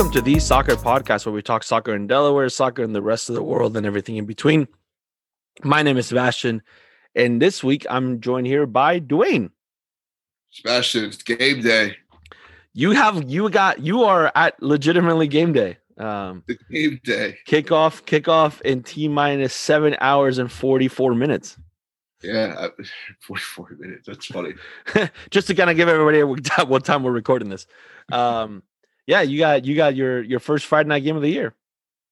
Welcome to the Soccer Podcast, where we talk soccer in Delaware, soccer in the rest of the world, and everything in between. My name is Sebastian, and this week I'm joined here by Dwayne. Sebastian, it's game day. You have you got you are at legitimately game day. Um, The game day. kickoff, kickoff in T minus seven hours and forty four minutes. Yeah, 44 minutes. That's funny. Just to kind of give everybody what time- what time we're recording this. Um, yeah, you got you got your your first Friday night game of the year.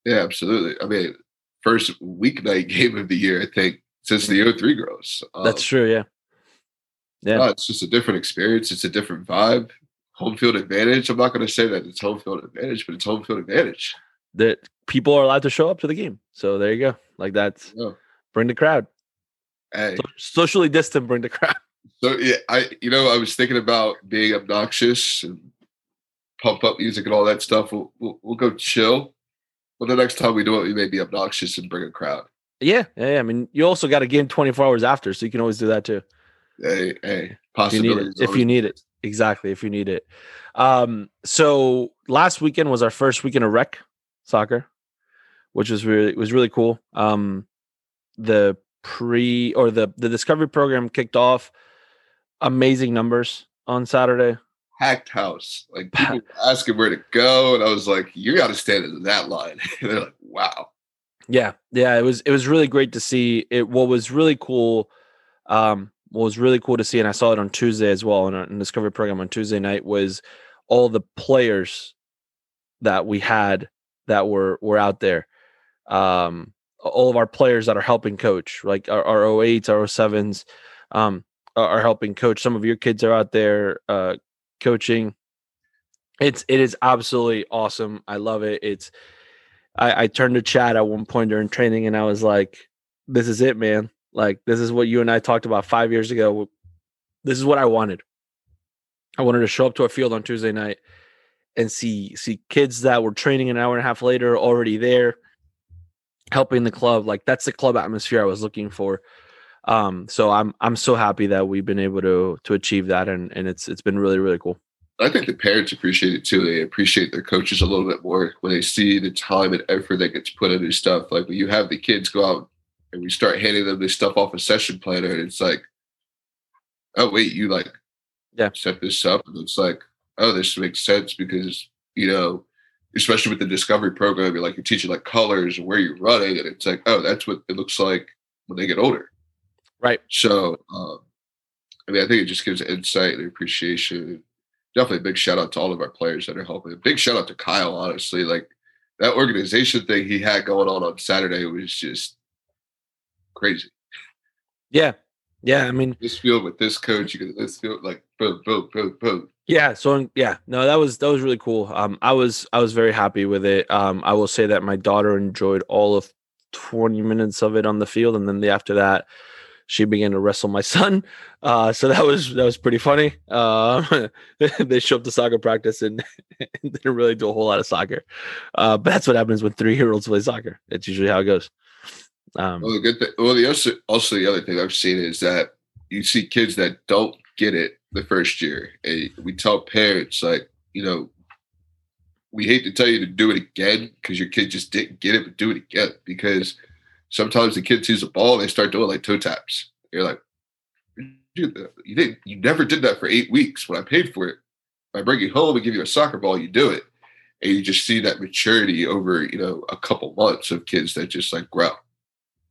Yeah, absolutely. I mean, first weeknight game of the year, I think, since the 03 girls. Um, That's true. Yeah. Yeah. no, it's just a different experience. It's a different vibe. Home field advantage. I'm not going to say that it's home field advantage, but it's home field advantage. that people are allowed to show up to the game. So there you go. Like that's Yeah. bring the crowd. Hey, So- socially distant, bring the crowd. so yeah, I you know I was thinking about being obnoxious and pump up music and all that stuff. We'll we'll, we'll go chill. But the next time we do it, we may be obnoxious and bring a crowd. Yeah, yeah. yeah. I mean, you also got a game 24 hours after, so you can always do that too. Hey, hey, If you need it. If you need it. Exactly. If you need it. Um, so last weekend was our first weekend of rec soccer, which was really was really cool. Um the pre or the the discovery program kicked off amazing numbers on Saturday. Packed house. Like people asking where to go, and I was like, "You got to stand in that line." And they're like, "Wow." Yeah, yeah, it was it was really great to see. It what was really cool, um, what was really cool to see, and I saw it on Tuesday as well in our in Discovery program on Tuesday night was all the players that we had that were were out there. Um, all of our players that are helping coach, like our, our 08s, our 07s, um, are, are helping coach. Some of your kids are out there uh, coaching. It's it is absolutely awesome. I love it. It's I, I turned to Chad at one point during training and I was like, this is it, man. Like, this is what you and I talked about five years ago. This is what I wanted. I wanted to show up to a field on Tuesday night and see see kids that were training an hour and a half later already there helping the club. Like that's the club atmosphere I was looking for. Um, so I'm I'm so happy that we've been able to to achieve that and and it's it's been really, really cool. I think the parents appreciate it too. They appreciate their coaches a little bit more when they see the time and effort that gets put into stuff. Like when you have the kids go out and we start handing them this stuff off a session planner, and it's like, oh wait, you like, Yeah. set this up, and it's like, oh, this makes sense because you know, especially with the discovery program, you're like you're teaching like colors and where you're running, and it's like, oh, that's what it looks like when they get older. Right. So, um, I mean, I think it just gives insight and appreciation. Definitely a big shout out to all of our players that are helping. Big shout out to Kyle, honestly. Like that organization thing he had going on on Saturday was just crazy. Yeah. Yeah. I mean, This field with this coach, you get this field like boom, boom, boom, boom. Yeah, so yeah, no, that was that was really cool. Um, I was I was very happy with it. Um, I will say that my daughter enjoyed all of twenty minutes of it on the field, and then the after that, she began to wrestle my son. Uh, so that was that was pretty funny. Uh, they show up to soccer practice and, didn't really do a whole lot of soccer. Uh, but that's what happens when three year olds play soccer. It's usually how it goes. Um, Well, the good thing, well, the also, also the other thing I've seen is that you see kids that don't get it the first year, and we tell parents like, you know, we hate to tell you to do it again because your kid just didn't get it, but do it again because sometimes the kid sees a ball and they start doing like toe taps. You're like, uh, you didn't, you never did that for eight weeks when I paid for it. If I bring you home and give you a soccer ball, you do it, and you just see that maturity over you know a couple months of kids that just like grow.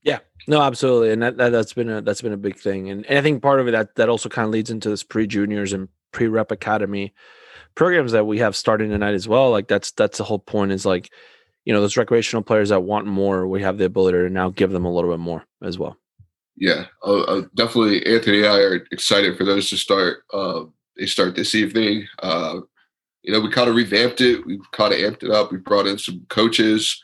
Yeah, no, absolutely, and that, that that's been a that's been a big thing, and, and I think part of it that that also kind of leads into this pre juniors and pre rep academy programs that we have starting tonight as well. Like that's that's the whole point is like, you know, those recreational players that want more, we have the ability to now give them a little bit more as well. Yeah, uh, uh, definitely. Anthony and I are excited for those to start. Um, they start this evening. Uh, you know, we kind of revamped it. We've kind of amped it up. We brought in some coaches,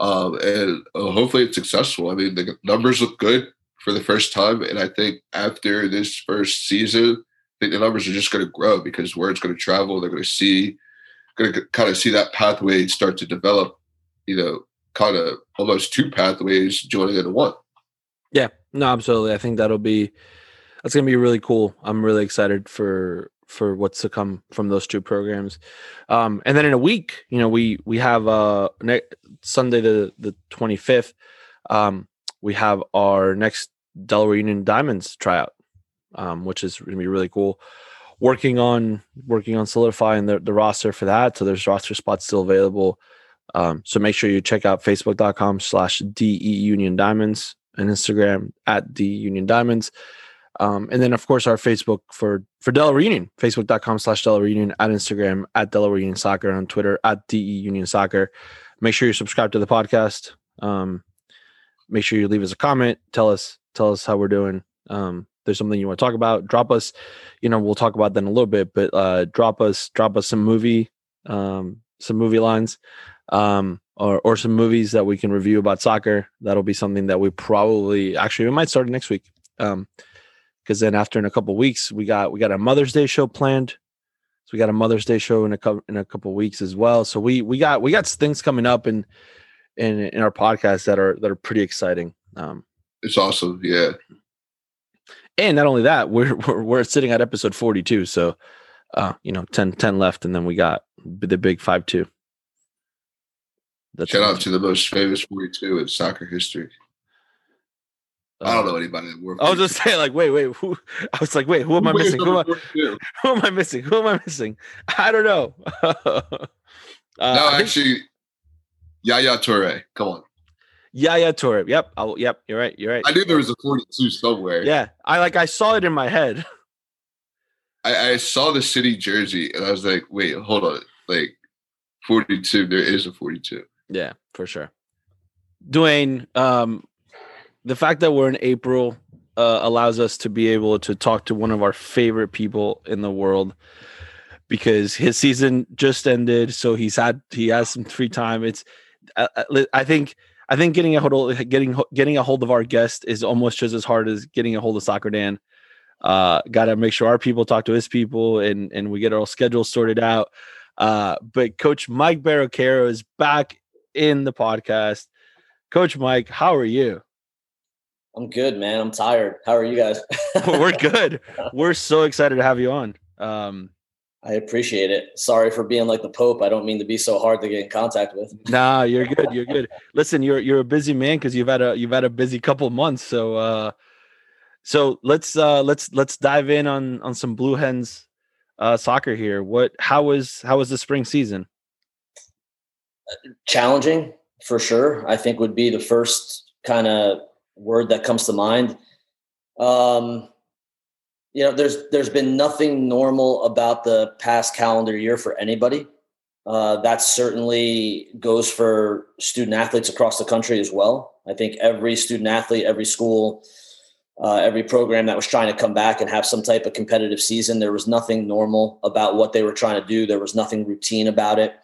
um, and uh, hopefully it's successful. I mean, the numbers look good for the first time, and I think after this first season, I think the numbers are just going to grow because word's going to travel. They're going to see, going to kind of see that pathway start to develop. You know, kind of almost two pathways joining into one. Yeah, no, absolutely. I think that'll be that's gonna be really cool. I'm really excited for for what's to come from those two programs. Um, and then in a week, you know, we we have uh ne- Sunday the the 25th. Um, we have our next Delaware Union Diamonds tryout, um, which is going to be really cool. Working on working on solidifying the, the roster for that. So there's roster spots still available. Um, so make sure you check out facebook.com slash DE Union Diamonds and Instagram at the Union Diamonds. Um, and then of course our Facebook for for Delaware Union, facebook.com slash Delaware Union at Instagram at Delaware Union Soccer on Twitter at DE Union Soccer. Make sure you subscribe to the podcast. Um, make sure you leave us a comment. Tell us tell us how we're doing. Um, there's something you want to talk about, drop us. You know, we'll talk about that in a little bit, but uh, drop us drop us some movie um, some movie lines um, or or some movies that we can review about soccer. That'll be something that we probably actually we might start next week. Um, because then after in a couple weeks we got we got a Mother's Day show planned. So we got a Mother's Day show in a couple in a couple weeks as well. So we we got we got things coming up in in in our podcast that are that are pretty exciting. Um, it's awesome, yeah. And not only that, we're we're, we're sitting at episode forty two. So, uh, you know, 10, 10 left, and then we got the big five two. That's Shout out to the most famous 42 in soccer history. I don't know anybody that wore. I was just saying, like, wait, wait, who? I was like, wait, who am I missing? Who am I, who am I missing? Who am I missing? I don't know. uh, no, actually, Yaya Toure. Come on. Yaya Toure. Yep. I'll, yep. You're right. You're right. I knew there was a 42 somewhere. Yeah. I like. I saw it in my head. I, I saw the city jersey and I was like, wait, hold on. Like 42. There is a 42. Yeah, for sure. Dwayne, um, the fact that we're in April uh, allows us to be able to talk to one of our favorite people in the world because his season just ended, so he's had he has some free time. It's uh, uh I think I think getting a hold of, getting getting a hold of our guest is almost just as hard as getting a hold of Soccer Dan. Uh, Got to make sure our people talk to his people and and we get our schedule sorted out. Uh, but Coach Mike Barroqueiro is back in the podcast. Coach Mike, how are you? I'm good, man. I'm tired. How are you guys? We're good. We're so excited to have you on. Um, I appreciate it. Sorry for being like the Pope. I don't mean to be so hard to get in contact with. Nah, you're good. You're good. Listen, you're you're a busy man because you've had a you've had a busy couple months. So uh so let's uh let's let's dive in on on some Blue Hens uh soccer here. What how was how was the spring season? Challenging for sure. I think would be the first kind of word that comes to mind. Um, you know, there's there's been nothing normal about the past calendar year for anybody. Uh, that certainly goes for student athletes across the country as well. I think every student athlete, every school, uh, every program that was trying to come back and have some type of competitive season, there was nothing normal about what they were trying to do. There was nothing routine about it.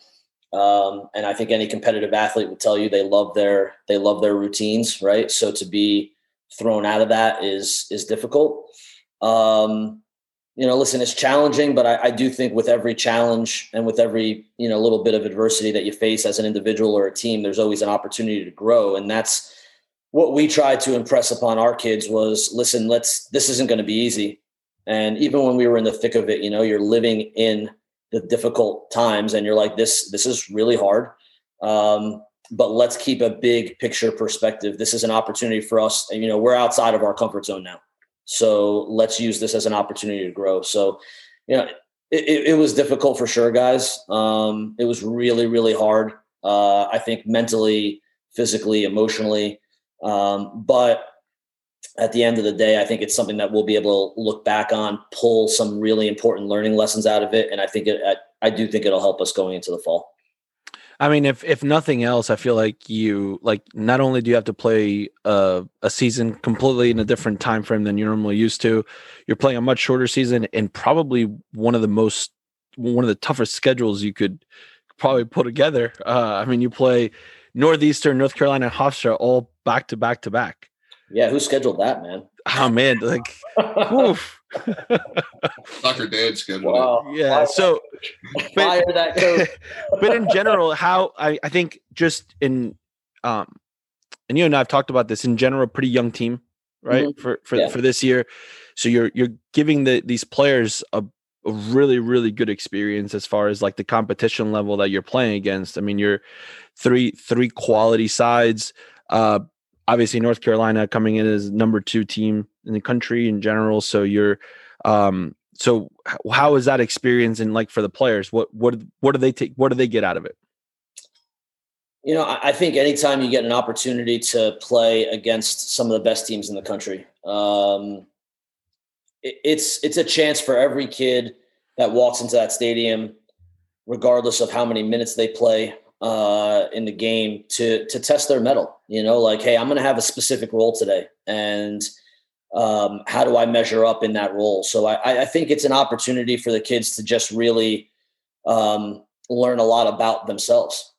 Um, and I think any competitive athlete would tell you they love their they love their routines, right? So to be thrown out of that is is difficult. Um, you know, listen, it's challenging, but I, I, do think with every challenge and with every you know little bit of adversity that you face as an individual or a team, there's always an opportunity to grow, and that's what we tried to impress upon our kids was listen let's this isn't going to be easy and even when we were in the thick of it you know you're living in the difficult times and you're like this this is really hard. Um, but let's keep a big picture perspective. This is an opportunity for us and you know we're outside of our comfort zone now. So let's use this as an opportunity to grow. So you know it, it was difficult for sure guys. Um, it was really really hard uh, i think mentally physically emotionally. Um, but at the end of the day, I think it's something that we'll be able to look back on, pull some really important learning lessons out of it, and I think it, I, do think it'll help us going into the fall. I mean, if if nothing else, I feel like you like not only do you have to play a, a season completely in a different time frame than you're normally used to, you're playing a much shorter season and probably one of the most one of the toughest schedules you could probably put together. Uh, I mean, you play Northeastern, North Carolina, Hofstra all back to back to back. Yeah, who scheduled that, man? Oh man, like Soccer dad scheduled wow. Yeah. So fire but, that coach. but in general, how I, I think just in um and you and I have talked about this in general, pretty young team, right? Mm-hmm. For for, yeah. for this year. So you're you're giving the these players a a really really good experience as far as like the competition level that you're playing against. I mean, you're three three quality sides. Uh, obviously, North Carolina coming in as number two team in the country in general. So you're um, so how is that experience and like for the players? What what what do they take? What do they get out of it? You know, I think anytime you get an opportunity to play against some of the best teams in the country, um, it's it's a chance for every kid that walks into that stadium, regardless of how many minutes they play uh, in the game, to to test their mettle. You know, like, hey, I'm going to have a specific role today, and um, how do I measure up in that role? So I, I, think it's an opportunity for the kids to just really um, learn a lot about themselves.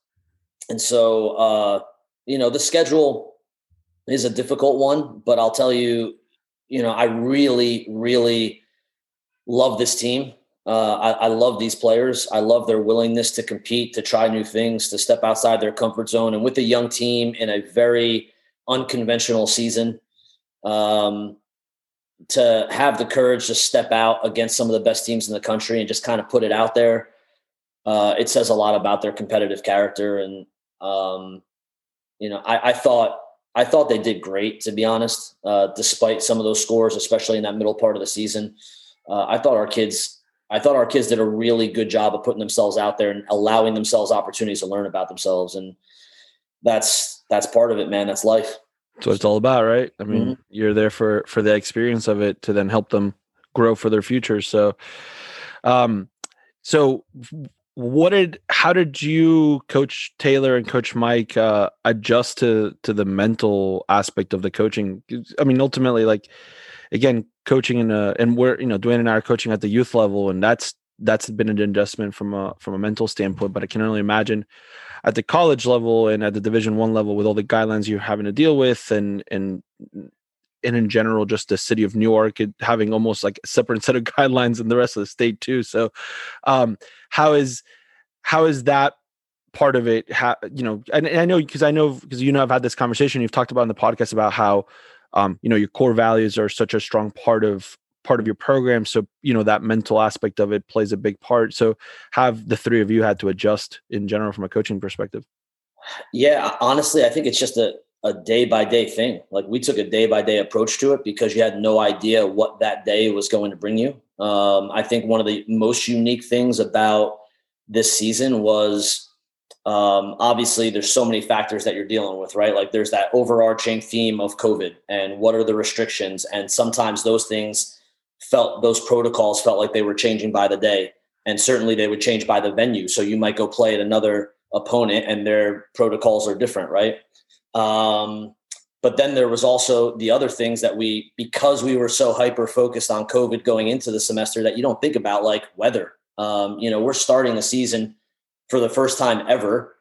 And so, uh, you know, the schedule is a difficult one, but I'll tell you, you know, I really, really love this team. Uh, I, I, love these players. I love their willingness to compete, to try new things, to step outside their comfort zone. And with a young team in a very unconventional season, um, to have the courage to step out against some of the best teams in the country and just kind of put it out there. Uh, it says a lot about their competitive character. And, um, you know, I, I, thought, I thought they did great, to be honest, uh, despite some of those scores, especially in that middle part of the season. Uh, I thought our kids, I thought our kids did a really good job of putting themselves out there and allowing themselves opportunities to learn about themselves. And that's, that's part of it, man. That's life. That's what it's all about, right? I mean, mm-hmm. you're there for for the experience of it to then help them grow for their future. So, um, so what did how did you coach taylor and coach mike uh adjust to to the mental aspect of the coaching i mean ultimately like again coaching in a and we're you know dwayne and i are coaching at the youth level and that's that's been an adjustment from a from a mental standpoint but i can only imagine at the college level and at the division one level with all the guidelines you're having to deal with and and and in general just the city of Newark having almost like a separate set of guidelines than the rest of the state too. So um how is how is that part of it? How you know and, and i know because i know because you know i've had this conversation you've talked about in the podcast about how um you know your core values are such a strong part of part of your program so you know that mental aspect of it plays a big part. So have the three of you had to adjust in general from a coaching perspective? Yeah honestly i think it's just a, a day by day thing. Like we took a day by day approach to it because you had no idea what that day was going to bring you. Um, i think one of the most unique things about this season was um, obviously there's so many factors that you're dealing with right? Like there's that overarching theme of covid and what are the restrictions? And sometimes those things felt those protocols felt like they were changing by the day. And certainly they would change by the venue. So you might go play at another opponent and their protocols are different right? Um, but then there was also the other things that we because we were so hyper focused on covid going into the semester that you don't think about like weather. Um, you know we're starting the season for the first time ever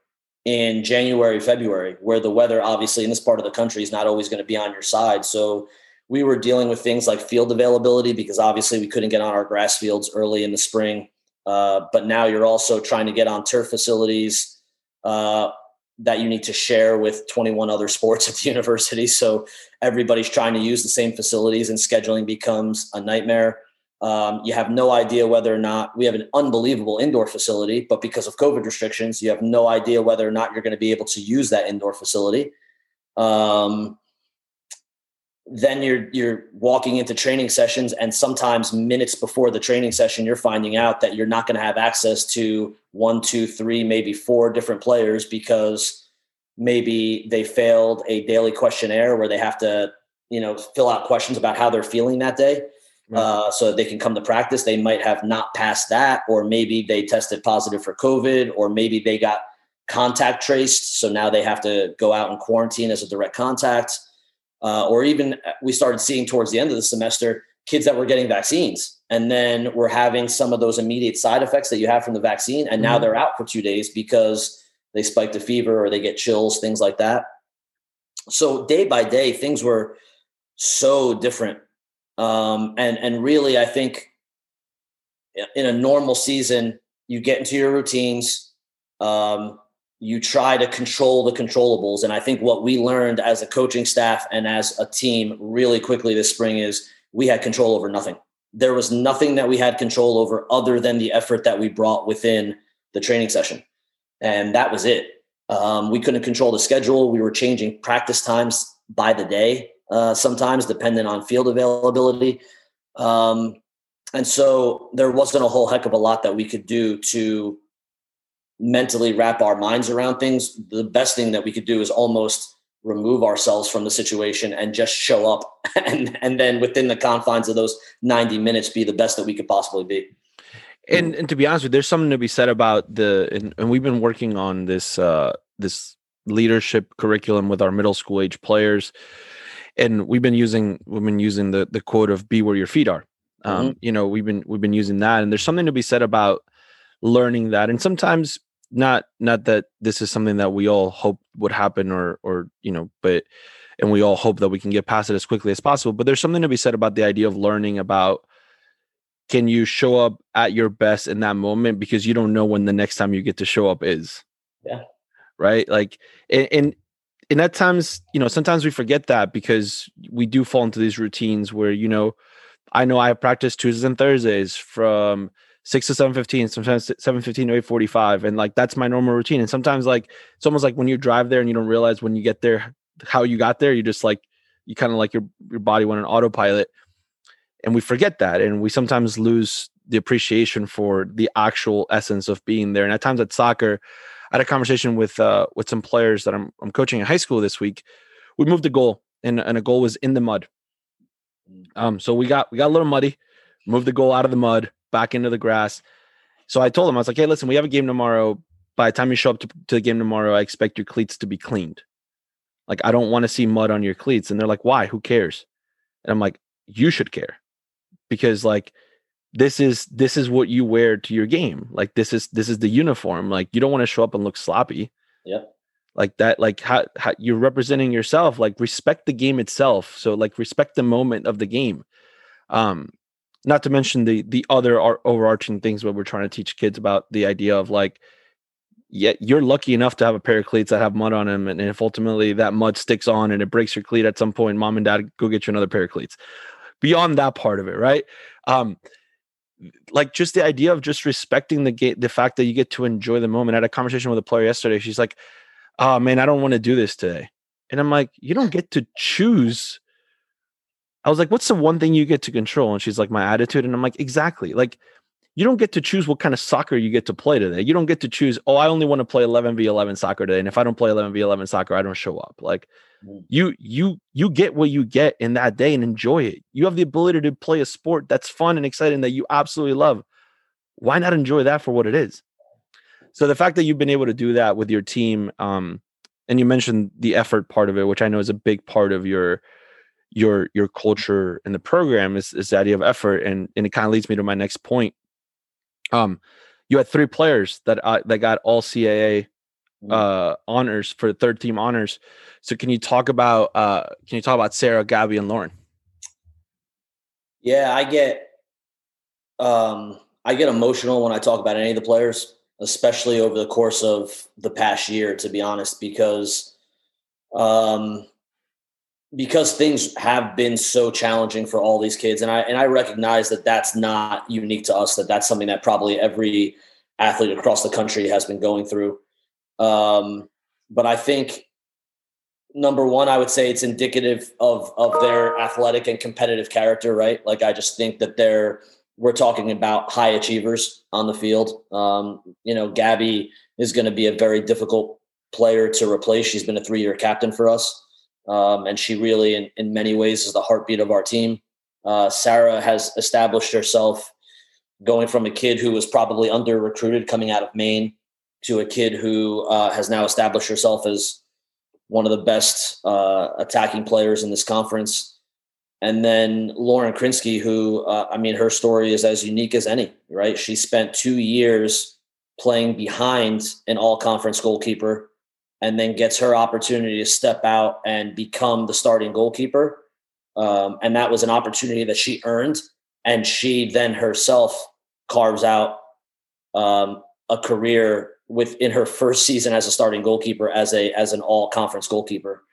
in january february where the weather obviously in this part of the country is not always going to be on your side so we were dealing with things like field availability because obviously we couldn't get on our grass fields early in the spring. Uh, but now you're also trying to get on turf facilities uh, that you need to share with 21 other sports at the university. So everybody's trying to use the same facilities, and scheduling becomes a nightmare. Um, you have no idea whether or not we have an unbelievable indoor facility, but because of COVID restrictions, you have no idea whether or not you're going to be able to use that indoor facility. Um, then you're you're walking into training sessions and sometimes minutes before the training session you're finding out that you're not going to have access to one two three maybe four different players because maybe they failed a daily questionnaire where they have to you know fill out questions about how they're feeling that day right. uh, so they can come to practice. They might have not passed that or maybe they tested positive for covid or maybe they got contact traced. So now they have to go out and quarantine as a direct contact. Uh, or even uh, we started seeing towards the end of the semester kids that were getting vaccines. And then we're having some of those immediate side effects that you have from the vaccine and now mm-hmm. they're out for two days because they spiked a fever or they get chills things like that. So day by day things were so different um, and and really i think in a normal season you get into your routines um, you try to control the controllables. And I think what we learned as a coaching staff and as a team really quickly this spring is we had control over nothing. there was nothing that we had control over other than the effort that we brought within the training session. And that was it. Um, we couldn't control the schedule. We were changing practice times by the day, uh, sometimes depending on field availability. Um, and so there wasn't a whole heck of a lot that we could do to mentally wrap our minds around things. The best thing that we could do is almost remove ourselves from the situation and just show up and and then within the confines of those 90 minutes be the best that we could possibly be and and to be honest with you there's something to be said about the and, and we've been working on this uh this leadership curriculum with our middle school age players and we've been using we've been using the the quote of be where your feet are. Um mm-hmm. you know we've been we've been using that and there's something to be said about learning that and sometimes not not that this is something that we all hope would happen or or you know but and we all hope that we can get past it as quickly as possible but there's something to be said about the idea of learning about can you show up at your best in that moment? Because you don't know when the next time you get to show up is. Yeah. Right? Like and, and and at times you know sometimes we forget that because we do fall into these routines where you know i know i practice tuesdays and thursdays from six to seven fifteen, sometimes seven fifteen to eight forty five, and like that's my normal routine. And sometimes like it's almost like when you drive there and you don't realize when you get there how you got there. You just like you kind of like your your body went on autopilot, and we forget that, and we sometimes lose the appreciation for the actual essence of being there. And at times at soccer, I had a conversation with uh with some players that I'm I'm coaching in high school this week. We moved a goal, and and a goal was in the mud. Mm. Um, so we got we got a little muddy, moved the goal out of the mud back into the grass. So I told him, I was like, hey, listen, we have a game tomorrow. By the time you show up to, to the game tomorrow, I expect your cleats to be cleaned. Like, I don't want to see mud on your cleats. And they're like, why? Who cares? And I'm like, you should care because, like, this is this is what you wear to your game. Like this is this is the uniform. Like you don't want to show up and look sloppy. Yeah like that like how, how you're representing yourself. Like respect the game itself. So like respect the moment of the game. Um not to mention the the other overarching things what we're trying to teach kids about the idea of like yeah you're lucky enough to have a pair of cleats that have mud on them and if ultimately that mud sticks on and it breaks your cleat at some point mom and dad go get you another pair of cleats. Beyond that part of it right? Um like just the idea of just respecting the game the fact that you get to enjoy the moment I had a conversation with a player yesterday she's like oh man i don't want to do this today and i'm like you don't get to choose I was like, what's the one thing you get to control? And she's like, my attitude. And I'm like, exactly. Like, you don't get to choose what kind of soccer you get to play today. You don't get to choose, oh, I only want to play 11 v 11 soccer today. And if I don't play 11 v 11 soccer, I don't show up. Like. You, you, you get what you get in that day and enjoy it. You have the ability to play a sport that's fun and exciting that you absolutely love. Why not enjoy that for what it is? So the fact that you've been able to do that with your team, um, and you mentioned the effort part of it, which I know is a big part of your your your culture and the program is, is the idea of effort and and it kind of leads me to my next point um you had three players that uh, that got all CAA mm. Uh honors for third team honors. So can you talk about uh can you talk about Sarah Gabby and Lauren? Yeah I get um I get emotional when I talk about any of the players especially over the course of the past year to be honest because um because things have been so challenging for all these kids and i and i recognize that that's not unique to us that that's something that probably every athlete across the country has been going through um, but i think number one i would say it's indicative of of their athletic and competitive character right? Like i just think that they're we're talking about high achievers on the field. Um, you know gabby is going to be a very difficult player to replace. She's been a three-year captain for us. Um, and she really, in, in many ways, is the heartbeat of our team. Uh, Sarah has established herself going from a kid who was probably under recruited coming out of Maine to a kid who uh, has now established herself as one of the best uh, attacking players in this conference. And then Lauren Krinsky, who, uh, I mean, her story is as unique as any, right? She spent two years playing behind an all conference goalkeeper and then gets her opportunity to step out and become the starting goalkeeper. Um, and that was an opportunity that she earned. And she then herself carves out um, a career within her first season as a starting goalkeeper, as a as an all conference goalkeeper.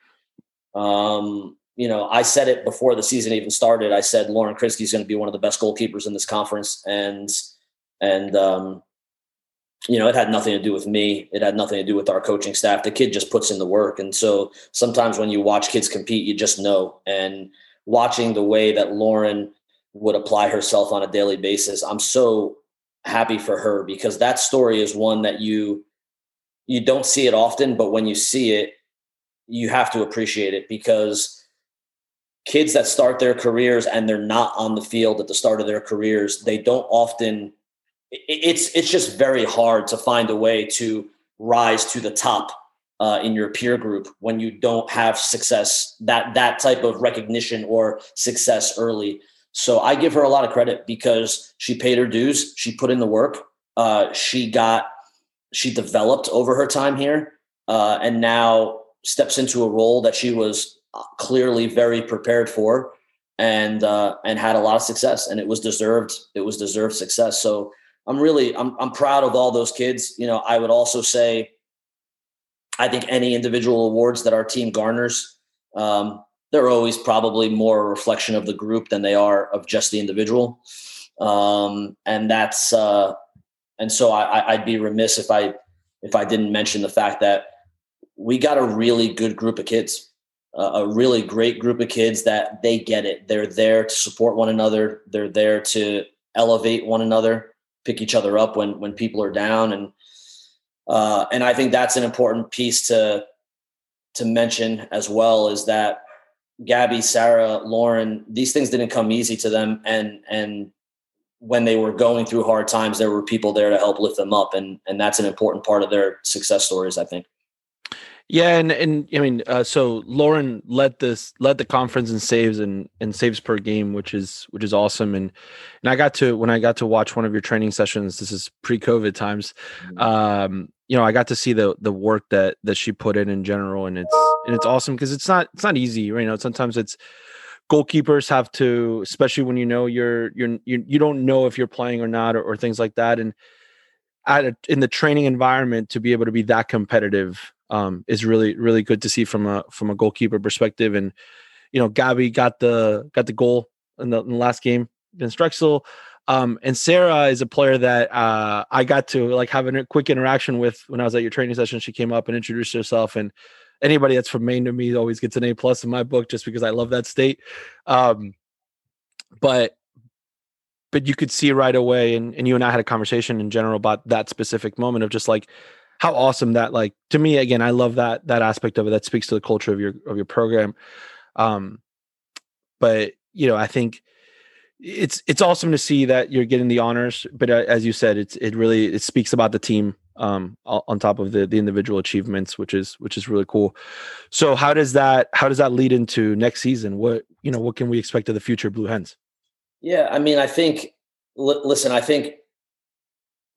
Um, you know, I said it before the season even started. I said Lauren Krinsky is going to be one of the best goalkeepers in this conference, and and um, you know, it had nothing to do with me. It had nothing to do with our coaching staff. The kid just puts in the work, and so sometimes when you watch kids compete, you just know. And watching the way that Lauren would apply herself on a daily basis, I'm so happy for her because that story is one that you you don't see it often, but when you see it, you have to appreciate it because kids that start their careers and they're not on the field at the start of their careers, they don't often it's it's just very hard to find a way to rise to the top uh, in your peer group when you don't have success that that type of recognition or success early. So I give her a lot of credit because she paid her dues. She put in the work. Uh, she got she developed over her time here, uh, and now steps into a role that she was clearly very prepared for and uh, and had a lot of success and it was deserved it was deserved success so i'm really I'm, I'm proud of all those kids you know i would also say i think any individual awards that our team garners um, they're always probably more a reflection of the group than they are of just the individual um, and that's uh, and so I, i'd be remiss if i if i didn't mention the fact that we got a really good group of kids a really great group of kids that they get it. They're there to support one another. They're there to elevate one another, pick each other up when when people are down, and uh, and I think that's an important piece to to mention as well. Is that Gabby, Sarah, Lauren, these things didn't come easy to them, and and when they were going through hard times, there were people there to help lift them up, and and that's an important part of their success stories. I think. Yeah, and and I mean, uh, so Lauren led this led the conference in saves and and saves per game, which is which is awesome. And and I got to when I got to watch one of your training sessions. This is pre-COVID times. Mm-hmm. Um, you know, I got to see the the work that that she put in in general, and it's and it's awesome because it's not it's not easy. Right? You know, sometimes it's goalkeepers have to, especially when you know you're you're you, you don't know if you're playing or not or, or things like that, and at a, in the training environment to be able to be that competitive um, is really really good to see from a from a goalkeeper perspective. And you know, Gabby got the got the goal in the, in the last game against Drexel. Um, and Sarah is a player that uh, I got to like have a quick interaction with when I was at your training session. She came up and introduced herself, and anybody that's from Maine to me always gets an A plus in my book just because I love that state. Um, but but you could see right away, and, and you and I had a conversation in general about that specific moment of just like how awesome that like to me again i love that that aspect of it that speaks to the culture of your of your program um but you know i think it's it's awesome to see that you're getting the honors but uh, as you said it's it really it speaks about the team um on top of the the individual achievements which is which is really cool so how does that how does that lead into next season what you know what can we expect of the future blue hens yeah i mean i think listen i think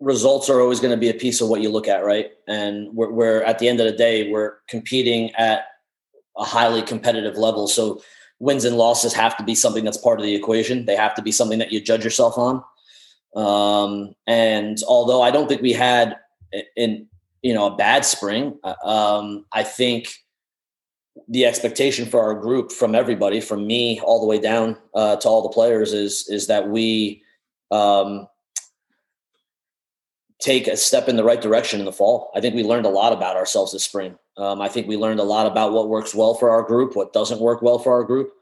results are always going to be a piece of what you look at, right? And we're, we're, at the end of the day, we're competing at a highly competitive level. So wins and losses have to be something that's part of the equation. They have to be something that you judge yourself on. Um, and although I don't think we had in you know a bad spring, uh, um, I think the expectation for our group from everybody, from me all the way down uh, to all the players, is is that we um, take a step in the right direction in the fall. I think we learned a lot about ourselves this spring. Um, I think we learned a lot about what works well for our group, what doesn't work well for our group.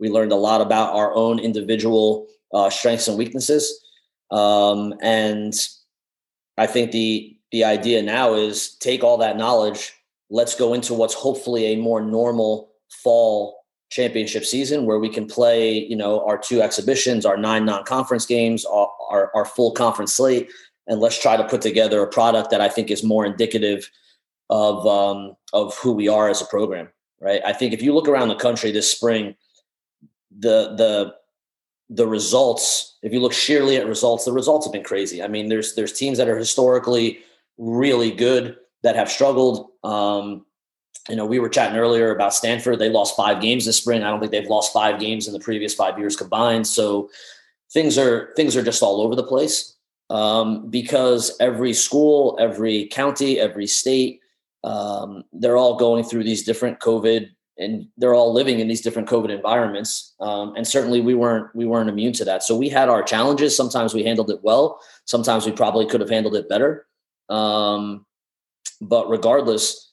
We learned a lot about our own individual uh, strengths and weaknesses. Um, and I think the the idea now is take all that knowledge. Let's go into what's hopefully a more normal fall championship season where we can play, you know, our two exhibitions, our nine non-conference games, our, our, our full conference slate, and let's try to put together a product that I think is more indicative of um, of who we are as a program. Right. I think if you look around the country this spring, the the the results, if you look sheerly at results, the results have been crazy. I mean, there's there's teams that are historically really good that have struggled. Um, you know, we were chatting earlier about Stanford. They lost five games this spring. I don't think they've lost five games in the previous five years combined. So things are things are just all over the place um, because every school, every county, every state, um, they're all going through these different COVID and they're all living in these different COVID environments. Um, and certainly we weren't we weren't immune to that. So we had our challenges. Sometimes we handled it well. Sometimes we probably could have handled it better. Um, but regardless,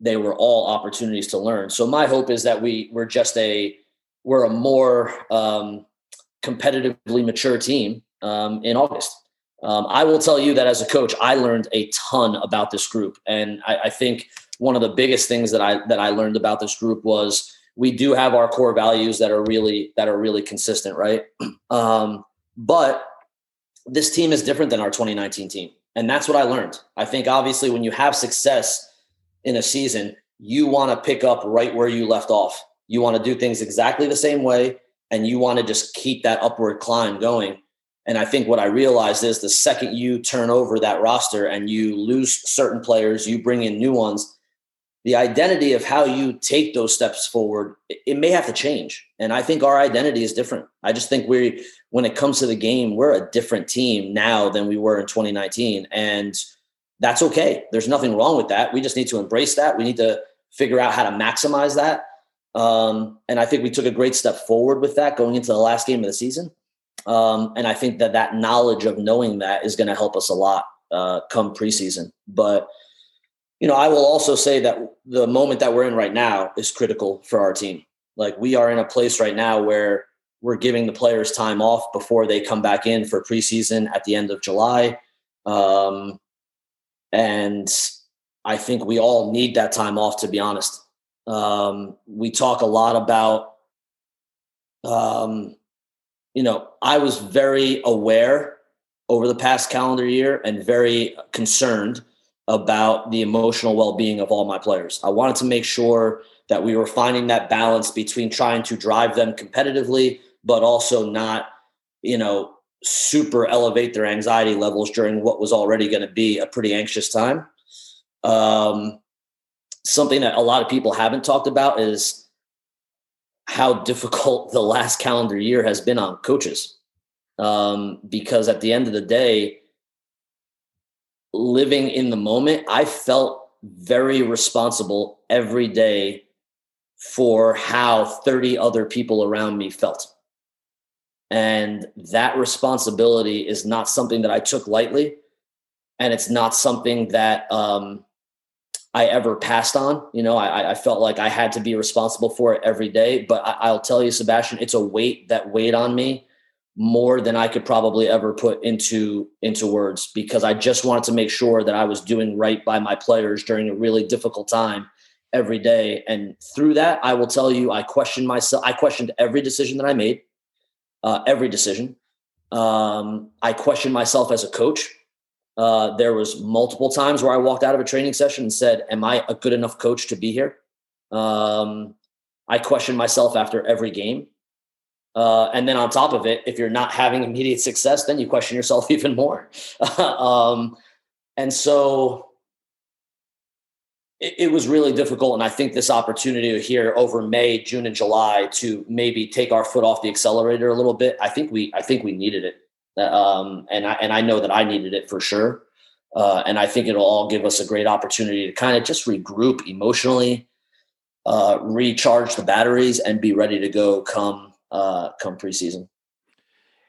they were all opportunities to learn. So my hope is that we we're just a we're a more um, competitively mature team um, in August. Um, I will tell you that as a coach, I learned a ton about this group, and I, I think one of the biggest things that I that I learned about this group was we do have our core values that are really that are really consistent, right? Um, but this team is different than our 2019 team, and that's what I learned. I think obviously when you have success in a season, you want to pick up right where you left off. You want to do things exactly the same way, and you want to just keep that upward climb going. And I think what I realized is the second you turn over that roster and you lose certain players, you bring in new ones, the identity of how you take those steps forward, it may have to change. And I think our identity is different. I just think we, when it comes to the game, we're a different team now than we were in 2019. And that's okay. There's nothing wrong with that. We just need to embrace that. We need to figure out how to maximize that. Um, and I think we took a great step forward with that going into the last game of the season. Um, and I think that that knowledge of knowing that is going to help us a lot uh, come preseason. But you know, I will also say that the moment that we're in right now is critical for our team. Like we are in a place right now where we're giving the players time off before they come back in for preseason at the end of July. Um, and I think we all need that time off, to be honest. Um, we talk a lot about, um, you know, I was very aware over the past calendar year and very concerned about the emotional well-being of all my players. I wanted to make sure that we were finding that balance between trying to drive them competitively but also not, you know, super elevate their anxiety levels during what was already going to be a pretty anxious time. Um, something that a lot of people haven't talked about is how difficult the last calendar year has been on coaches. Um, because at the end of the day, living in the moment, I felt very responsible every day for how 30 other people around me felt. And that responsibility is not something that I took lightly. And it's not something that um, I ever passed on. You know, I, I, felt like I had to be responsible for it every day. But I, I'll tell you, Sebastian, it's a weight that weighed on me more than I could probably ever put into into words because I just wanted to make sure that I was doing right by my players during a really difficult time every day. And through that, I will tell you, I questioned myself. I questioned every decision that I made, uh, every decision. Um, I questioned myself as a coach. Uh, there was multiple times where I walked out of a training session and said, "Am I a good enough coach to be here?" Um, I questioned myself after every game. Uh, and then on top of it, if you're not having immediate success, then you question yourself even more. um, and so it, it, was really difficult. And I think this opportunity here over May, June, and July to maybe take our foot off the accelerator a little bit, I think we I think we needed it. Um, and I and I know that I needed it for sure. Uh, and I think it'll all give us a great opportunity to kind of just regroup emotionally, uh, recharge the batteries, and be ready to go come uh, come preseason.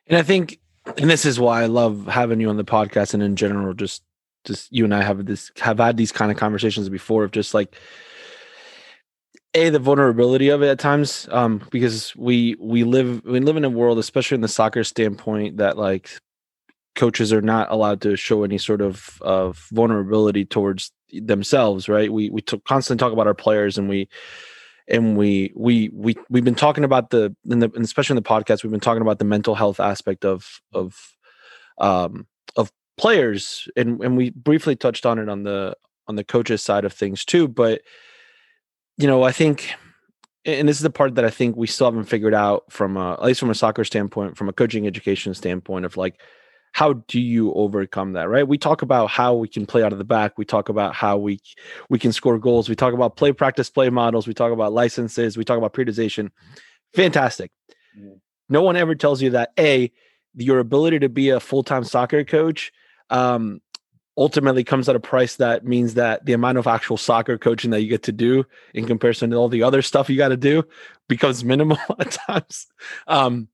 And I think, and this is why I love having you on the podcast, and in general, just just you and I have this have had these kind of conversations before of just like a the vulnerability of it at times um because we we live we live in a world especially in the soccer standpoint that like coaches are not allowed to show any sort of of vulnerability towards themselves right? We we t- constantly talk about our players and we and we we we we've been talking about the in the especially in the podcast we've been talking about the mental health aspect of of um of players. And and we briefly touched on it on the on the coaches side of things too but you know i think and this is the part that i think we still haven't figured out from a, at least from a soccer standpoint from a coaching education standpoint of like how do you overcome that right? We talk about how we can play out of the back. We talk about how we we can score goals. We talk about play practice play models. We talk about licenses. We talk about periodization. Fantastic. Mm-hmm. no one ever tells you that a your ability to be a full-time soccer coach um, ultimately comes at a price that means that the amount of actual soccer coaching that you get to do in comparison to all the other stuff you got to do becomes minimal at times um,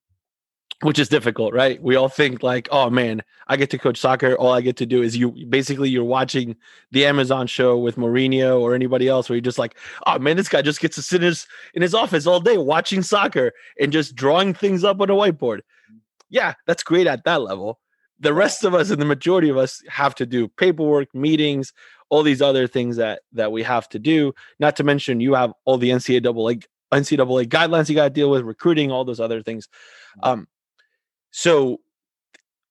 which is difficult right? We all think like oh man i get to coach soccer. All i get to do is you basically you're watching the amazon show with Mourinho or anybody else where you're just like oh man this guy just gets to sit in his in his office all day watching soccer and just drawing things up on a whiteboard. Yeah that's great at that level the rest of us and the majority of us have to do paperwork, meetings, all these other things that that we have to do. Not to mention you have all the NCAA NCAA guidelines you got to deal with, recruiting, all those other things. Mm-hmm. Um, so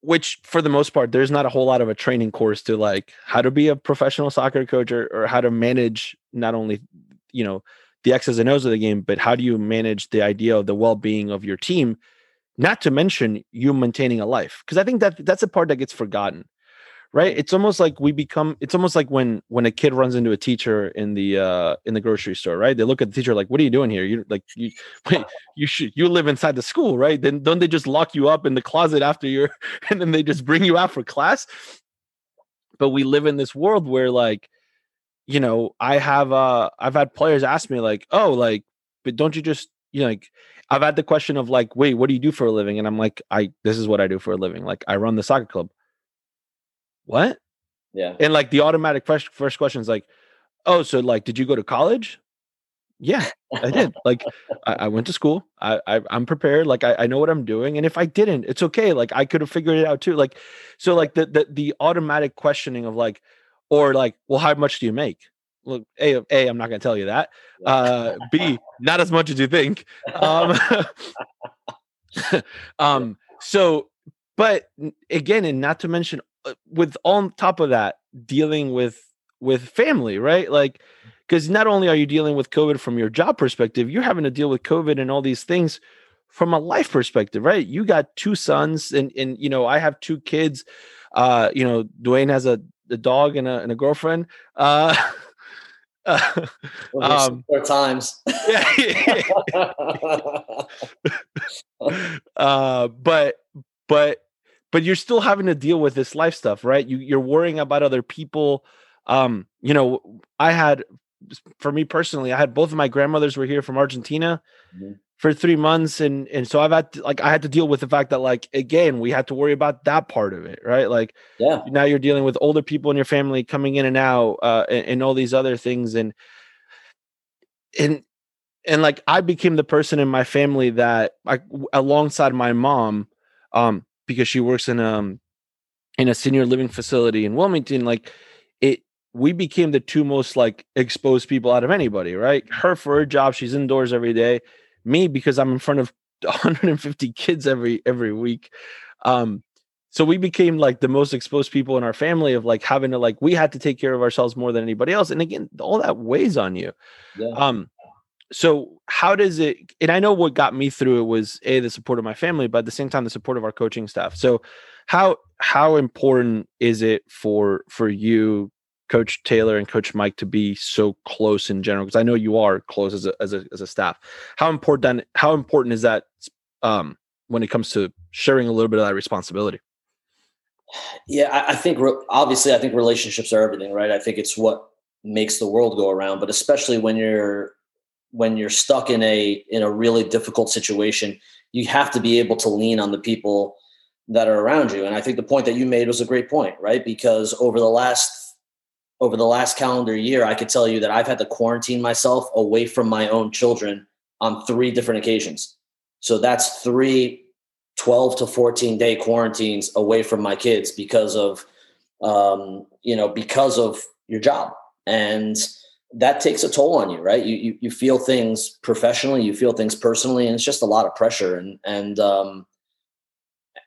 which for the most part there's not a whole lot of a training course to like how to be a professional soccer coach or, or how to manage not only you know the x's and o's of the game but how do you manage the idea of the well-being of your team not to mention you maintaining a life because i think that that's a part that gets forgotten right? It's almost like we become it's almost like when when a kid runs into a teacher in the uh in the grocery store right? They look at the teacher like what are you doing here? You like you wait, you should you live inside the school right? Then don't they just lock you up in the closet after you're and then they just bring you out for class? But we live in this world where like you know i have uh i've had players ask me like oh like but don't you just you know like I've had the question of like, wait, what do you do for a living? And I'm like, I this is what I do for a living. Like I run the soccer club. What? Yeah. And like the automatic first first question is like, oh, so like, did you go to college? Yeah, I did. like I, I, went to school. I, I am prepared. Like I, I know what I'm doing. And if I didn't, it's okay. Like I could have figured it out too. Like so like the the the automatic questioning of like, or like, well, how much do you make? Look a a i'm not going to tell you that uh b not as much as you think um um so but again and not to mention uh, with on top of that dealing with with family right? Like because not only are you dealing with covid from your job perspective you're having to deal with covid and all these things from a life perspective right? You got two sons and and you know i have two kids uh you know dwayne has a, a dog and a, and a girlfriend uh uh, um, four times. yeah. uh, but but but you're still having to deal with this life stuff, right? You you're worrying about other people. Um, you know, I had for me personally, I had both of my grandmothers were here from Argentina. Mm-hmm for three months. And and so i've had to, like i had to deal with the fact that like again we had to worry about that part of it right? Like yeah. now you're dealing with older people in your family coming in and out uh and, and all these other things. And and and like i became the person in my family that like alongside my mom um because she works in um in a senior living facility in wilmington like it we became the two most like exposed people out of anybody right? Her for her job she's indoors every day me because I'm in front of 150 kids every every week. Um, so we became like the most exposed people in our family of like having to like we had to take care of ourselves more than anybody else. And again, all that weighs on you. Yeah. Um, so how does it and I know what got me through it was a the support of my family, but at the same time the support of our coaching staff. So how how important is it for for you Coach Taylor and Coach Mike to be so close in general? Because I know you are close as a, as a as a staff. How important how important is that um, when it comes to sharing a little bit of that responsibility? Yeah, I, I think re- obviously I think relationships are everything, right? I think it's what makes the world go around. But especially when you're when you're stuck in a in a really difficult situation, you have to be able to lean on the people that are around you. And I think the point that you made was a great point, right? Because over the last over the last calendar year, I could tell you that I've had to quarantine myself away from my own children on three different occasions. So that's three 12 to 14 day quarantines away from my kids because of, um, you know, because of your job. And that takes a toll on you, right? You, you, you feel things professionally, you feel things personally, and it's just a lot of pressure. And, and, um,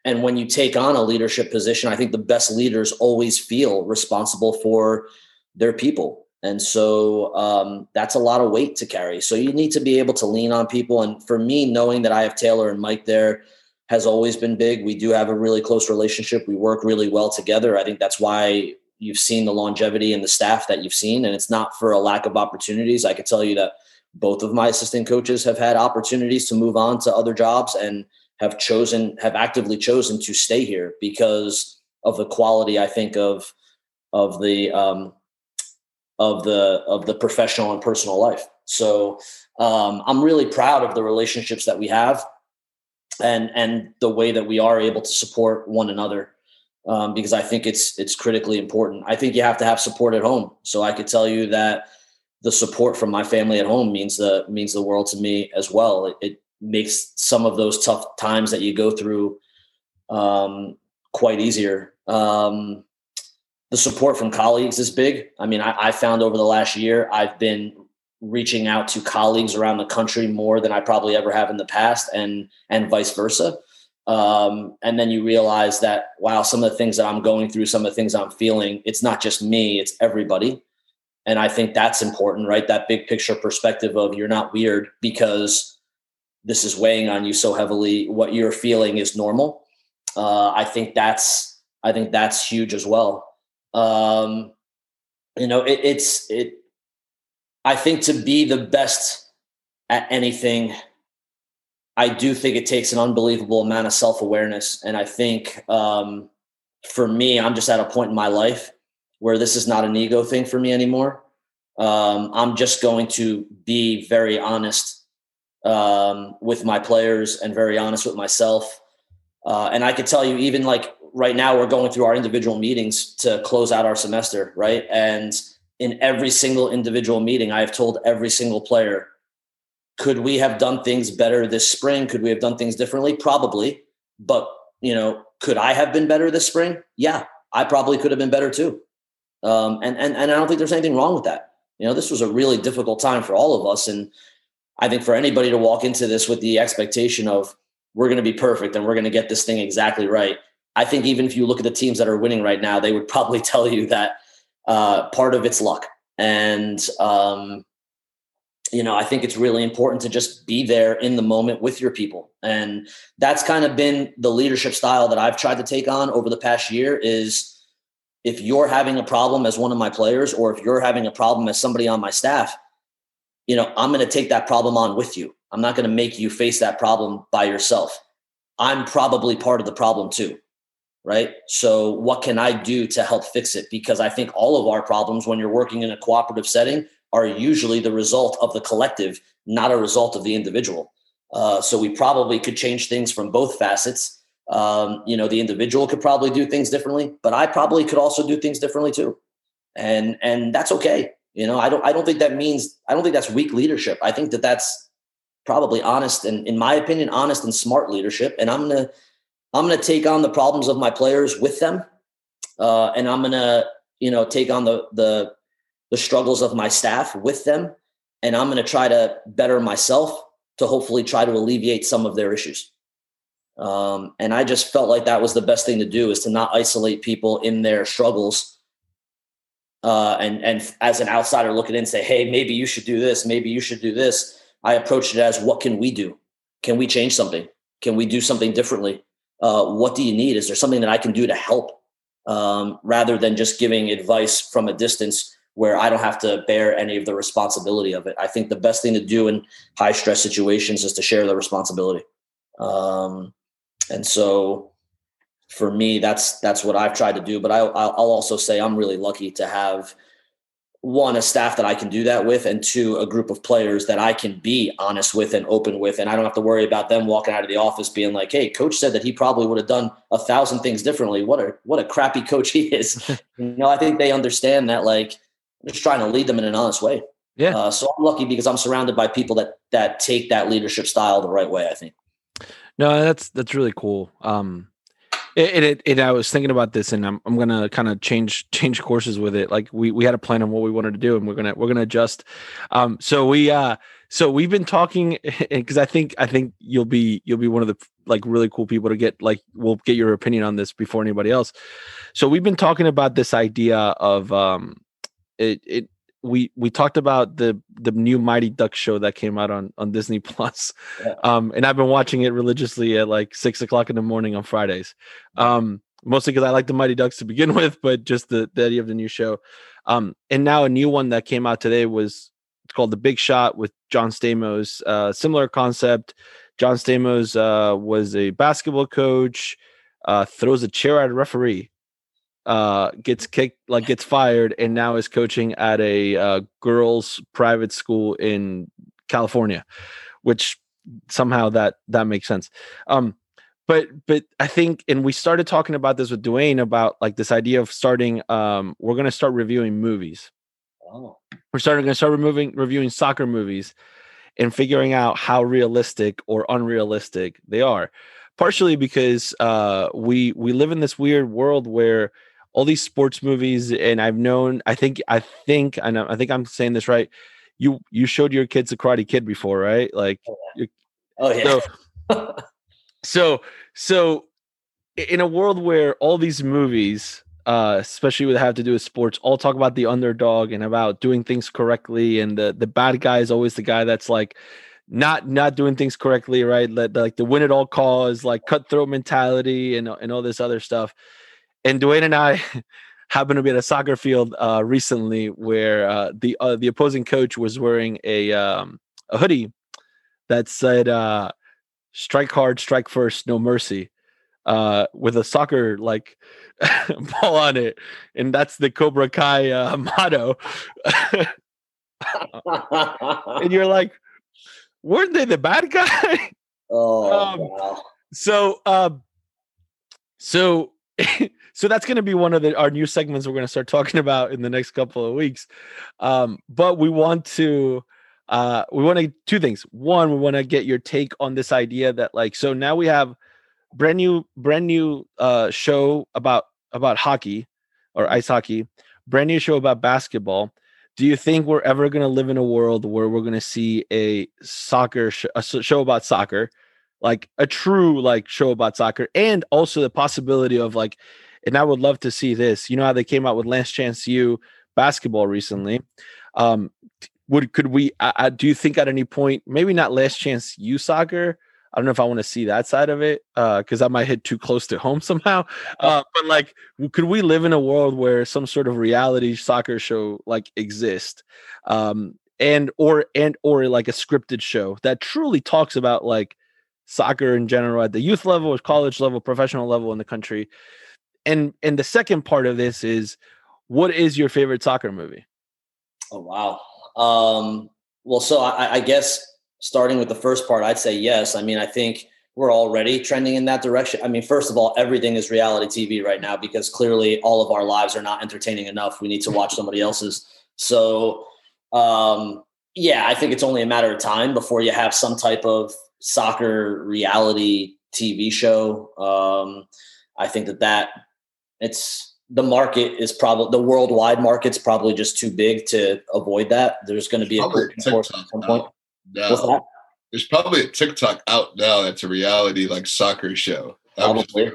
and when you take on a leadership position, I think the best leaders always feel responsible for their people. And so um, that's a lot of weight to carry. So you need to be able to lean on people. And for me, knowing that I have Taylor and Mike there has always been big. We do have a really close relationship. We work really well together. I think that's why you've seen the longevity and the staff that you've seen. And it's not for a lack of opportunities. I could tell you that both of my assistant coaches have had opportunities to move on to other jobs and have chosen, have actively chosen to stay here because of the quality, I think, of of the um, of the of the professional and personal life. So um, I'm really proud of the relationships that we have, and and the way that we are able to support one another. Um, because I think it's it's critically important. I think you have to have support at home. So I could tell you that the support from my family at home means the means the world to me as well. It, it makes some of those tough times that you go through um, quite easier. Um, the support from colleagues is big. I mean, I, I, found over the last year, I've been reaching out to colleagues around the country more than I probably ever have in the past, and and vice versa. Um, and then you realize that wow, some of the things that I'm going through, some of the things I'm feeling, it's not just me, it's everybody. And I think that's important, right? That big picture perspective of you're not weird because this is weighing on you so heavily. What you're feeling is normal. Uh, I think that's I think that's huge as well. Um, you know, it, it's it. I think to be the best at anything, I do think it takes an unbelievable amount of self awareness, and I think um, for me, I'm just at a point in my life where this is not an ego thing for me anymore. Um, I'm just going to be very honest um, with my players and very honest with myself. Uh, and I could tell you, even like right now we're going through our individual meetings to close out our semester, right? And in every single individual meeting, I have told every single player, could we have done things better this spring? Could we have done things differently? Probably. But, you know, could I have been better this spring? Yeah, I probably could have been better too. Um, and, and, and I don't think there's anything wrong with that. You know, this was a really difficult time for all of us. And I think for anybody to walk into this with the expectation of we're going to be perfect and we're going to get this thing exactly right, I think even if you look at the teams that are winning right now, they would probably tell you that uh, part of it's luck. And, um, you know, I think it's really important to just be there in the moment with your people. And that's kind of been the leadership style that I've tried to take on over the past year is if you're having a problem as one of my players, or if you're having a problem as somebody on my staff, you know, I'm going to take that problem on with you. I'm not going to make you face that problem by yourself. I'm probably part of the problem too right? So, what can I do to help fix it? Because I think all of our problems, when you're working in a cooperative setting, are usually the result of the collective, not a result of the individual. Uh, so, we probably could change things from both facets. Um, you know, the individual could probably do things differently, but I probably could also do things differently too, and and that's okay. You know, I don't I don't think that means I don't think that's weak leadership. I think that that's probably honest and, in my opinion, honest and smart leadership. And I'm gonna I'm going to take on the problems of my players with them, uh, and I'm going to you know take on the the the struggles of my staff with them, and I'm going to try to better myself to hopefully try to alleviate some of their issues. Um, and I just felt like that was the best thing to do is to not isolate people in their struggles. Uh, and and as an outsider looking in, say, hey, maybe you should do this, maybe you should do this. I approached it as, what can we do? Can we change something? Can we do something differently? Uh, what do you need? Is there something that I can do to help? Um, rather than just giving advice from a distance where I don't have to bear any of the responsibility of it. I think the best thing to do in high stress situations is to share the responsibility. Um, and so for me, that's, that's what I've tried to do. But I, I'll also say I'm really lucky to have one a staff that I can do that with, and two a group of players that I can be honest with and open with, and I don't have to worry about them walking out of the office being like, "Hey, coach said that he probably would have done a thousand things differently. What a what a crappy coach he is." you know, I think they understand that. Like, I'm just trying to lead them in an honest way. Yeah. Uh, so I'm lucky because I'm surrounded by people that that take that leadership style the right way. I think. No, that's that's really cool. Um, it, it, it, I was thinking about this, and I'm, I'm gonna kind of change change courses with it. Like we we had a plan on what we wanted to do, and we're gonna we're gonna adjust. Um, so we uh, so we've been talking because I think I think you'll be you'll be one of the like really cool people to get like we'll get your opinion on this before anybody else. So we've been talking about this idea of um, it it we we talked about the the new Mighty Duck show that came out on on Disney Plus, yeah. um, and I've been watching it religiously at like six o'clock in the morning on Fridays, um, mostly because I like the Mighty Ducks to begin with, but just the the idea of the new show, um, and now a new one that came out today was it's called The Big Shot with John Stamos. Uh, similar concept. John Stamos uh, was a basketball coach, uh, throws a chair at a referee uh, gets kicked, like gets fired, and now is coaching at a uh, girls' private school in California, which somehow that that makes sense. Um, but but I think, and we started talking about this with Dwayne about like this idea of starting. Um, we're gonna start reviewing movies. Oh. We're starting gonna start removing reviewing soccer movies and figuring out how realistic or unrealistic they are. Partially because uh, we we live in this weird world where all these sports movies, and I've known, I think, I think, I know, I think I'm saying this right. You you showed your kids a Karate Kid before, right? Like, oh yeah. So, so so in a world where all these movies uh, especially with have to do with sports, all talk about the underdog and about doing things correctly, and the the bad guy is always the guy that's like not not doing things correctly, right? Let like the win at all cause, like cutthroat mentality, and and all this other stuff. And Dwayne and I happened to be at a soccer field uh, recently where uh, the uh, the opposing coach was wearing a um, a hoodie that said uh, "Strike hard, strike first, no mercy." uh, with a soccer like ball on it, and that's the Cobra Kai uh, motto. and you're like, weren't they the bad guy? Oh, um, wow. So, um, so, so that's going to be one of the our new segments we're going to start talking about in the next couple of weeks. Um, but we want to uh we want to two things. One we want to get your take on this idea that like so now we have brand new brand new uh show about about hockey or ice hockey brand new show about basketball. Do you think we're ever going to live in a world where we're going to see a soccer sh- a show about soccer like a true like show about soccer and also the possibility of like and i would love to see this you know how they came out with last chance u basketball recently um would could we uh, do you think at any point maybe not last chance u soccer I don't know if I want to see that side of it because uh, that might hit too close to home somehow. Uh, but like, could we live in a world where some sort of reality soccer show like exists, um, and or and or like a scripted show that truly talks about like soccer in general at the youth level, college level, professional level in the country? And and the second part of this is, what is your favorite soccer movie? Oh wow. Um, well, so I, I guess starting with the first part, I'd say yes. I mean, I think we're already trending in that direction. I mean, first of all, everything is reality TV right now because clearly all of our lives are not entertaining enough. We need to watch somebody else's. So, um, yeah, I think it's only a matter of time before you have some type of soccer reality TV show. Um, I think that that it's the market is probably the worldwide market's probably just too big to avoid that. There's going to be a at some point now. There's probably a TikTok out now that's a reality like soccer show. Probably.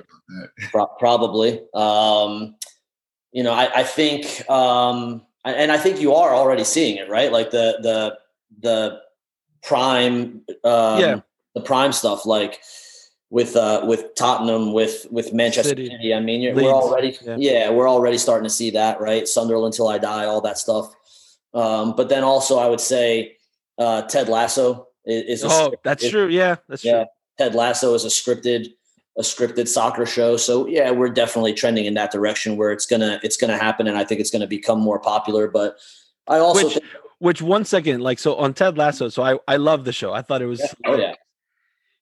Pro- probably. Um, you know, I, I think, um, and I think you are already seeing it, right? Like the the the prime, um, yeah, the prime stuff, like with uh with Tottenham, with with Manchester City. City. I mean, we're already yeah. yeah. we're already starting to see that, right? Sunderland till I die, all that stuff. Um, but then also, I would say uh, Ted Lasso is. is oh, that's is, true. Yeah, that's yeah. true. Ted Lasso is a scripted a scripted soccer show. So yeah, we're definitely trending in that direction where it's gonna it's gonna happen, and I think it's gonna become more popular. But I also which, think- which one second, like so on Ted Lasso. So I I love the show. I thought it was. Yeah. Oh yeah.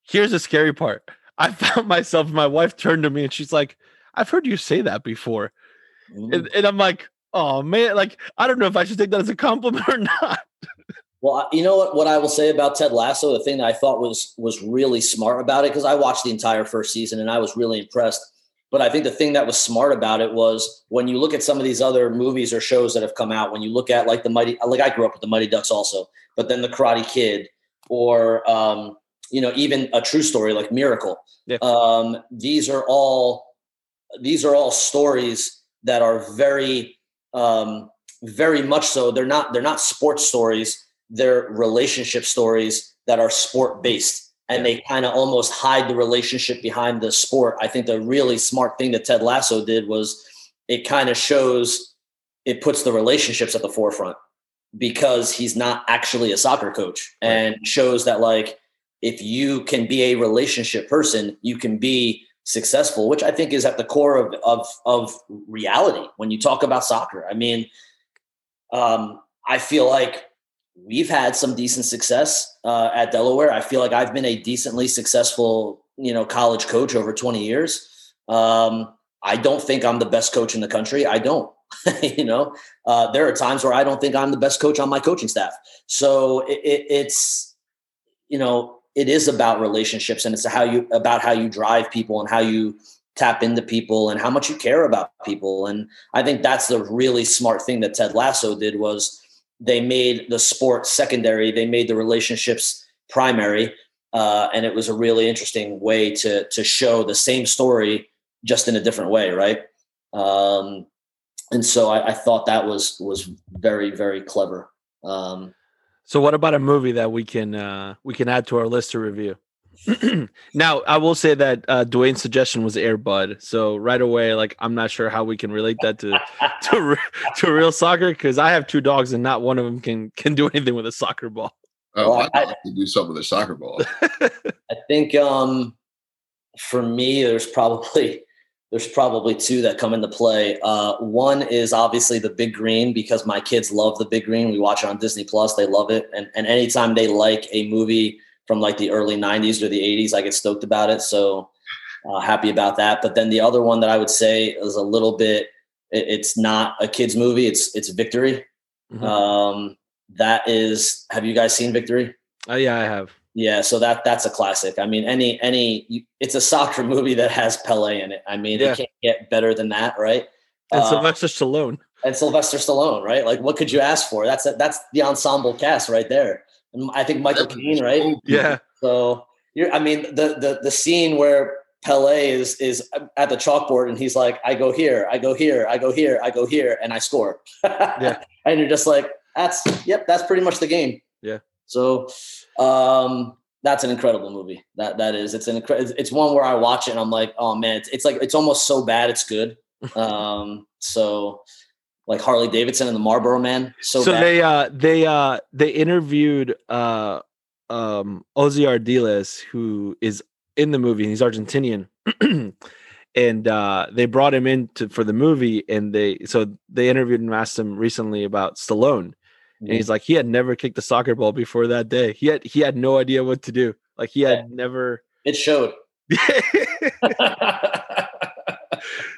Here's the scary part. I found myself. My wife turned to me and she's like, "I've heard you say that before," mm. and, and I'm like, "Oh man!" Like I don't know if I should take that as a compliment or not. Well, you know what? What I will say about Ted Lasso, the thing that I thought was was really smart about it, because I watched the entire first season and I was really impressed. But I think the thing that was smart about it was when you look at some of these other movies or shows that have come out. When you look at like the Mighty, like I grew up with the Mighty Ducks also, but then the Karate Kid, or um, you know, even a true story like Miracle. Yeah. Um, these are all these are all stories that are very um, very much so. They're not they're not sports stories They're relationship stories that are sport based and they kind of almost hide the relationship behind the sport. I think the really smart thing that Ted Lasso did was it kind of shows it puts the relationships at the forefront because he's not actually a soccer coach and shows that like if you can be a relationship person, you can be successful, which I think is at the core of of, of reality when you talk about soccer. I mean, um, I feel like we've had some decent success uh, at Delaware. I feel like I've been a decently successful, you know, college coach over 20 years. Um, I don't think I'm the best coach in the country. I don't. you know, uh, there are times where I don't think I'm the best coach on my coaching staff. So it, it, it's, you know, it is about relationships and it's how you about how you drive people and how you tap into people and how much you care about people. And I think that's the really smart thing that Ted Lasso did was they made the sport secondary, they made the relationships primary. Uh, and it was a really interesting way to to show the same story just in a different way, right? Um, and so I, I, thought that was was very very clever. Um, so what about a movie that we can uh, we can add to our list to review? now I will say that uh, Dwayne's suggestion was Air Bud, so right away, like I'm not sure how we can relate that to to to real soccer because I have two dogs and not one of them can can do anything with a soccer ball. Oh, well, I, I can do something with a soccer ball. I think um, for me, there's probably there's probably two that come into play. Uh, one is obviously the Big Green because my kids love the Big Green. We watch it on Disney Plus; they love it, and and anytime they like a movie from like the early '90s or the '80s, I get stoked about it. So uh, happy about that. But then the other one that I would say is a little bit. It, it's not a kids movie. It's it's Victory. Mm-hmm. Um, that is. Have you guys seen Victory? Oh yeah, I have. Yeah, so that that's a classic. I mean, any any it's a soccer movie that has Pele in it. I mean, yeah. it can't get better than that, right? And uh, Sylvester Stallone. And Sylvester Stallone, right? Like, what could you ask for? That's a, that's the ensemble cast right there. And I think Michael Caine, right? Yeah. So you're, I mean, the the the scene where Pele is is at the chalkboard and he's like, I go here, I go here, I go here, I go here, and I score. yeah. And you're just like, that's yep, that's pretty much the game. Yeah. So um, that's an incredible movie. That that is. It's an incredible. It's one where I watch it and I'm like, oh man, it's, it's like it's almost so bad it's good. Um, so like Harley Davidson and the Marlboro Man. So, so they uh they uh they interviewed uh um Ossie Ardiles, who is in the movie, he's Argentinian. and uh, they brought him in to, for the movie, and they so they interviewed and asked him recently about Stallone, and he's like, he had never kicked a soccer ball before that day. He had he had no idea what to do. Like he had yeah. never. It showed.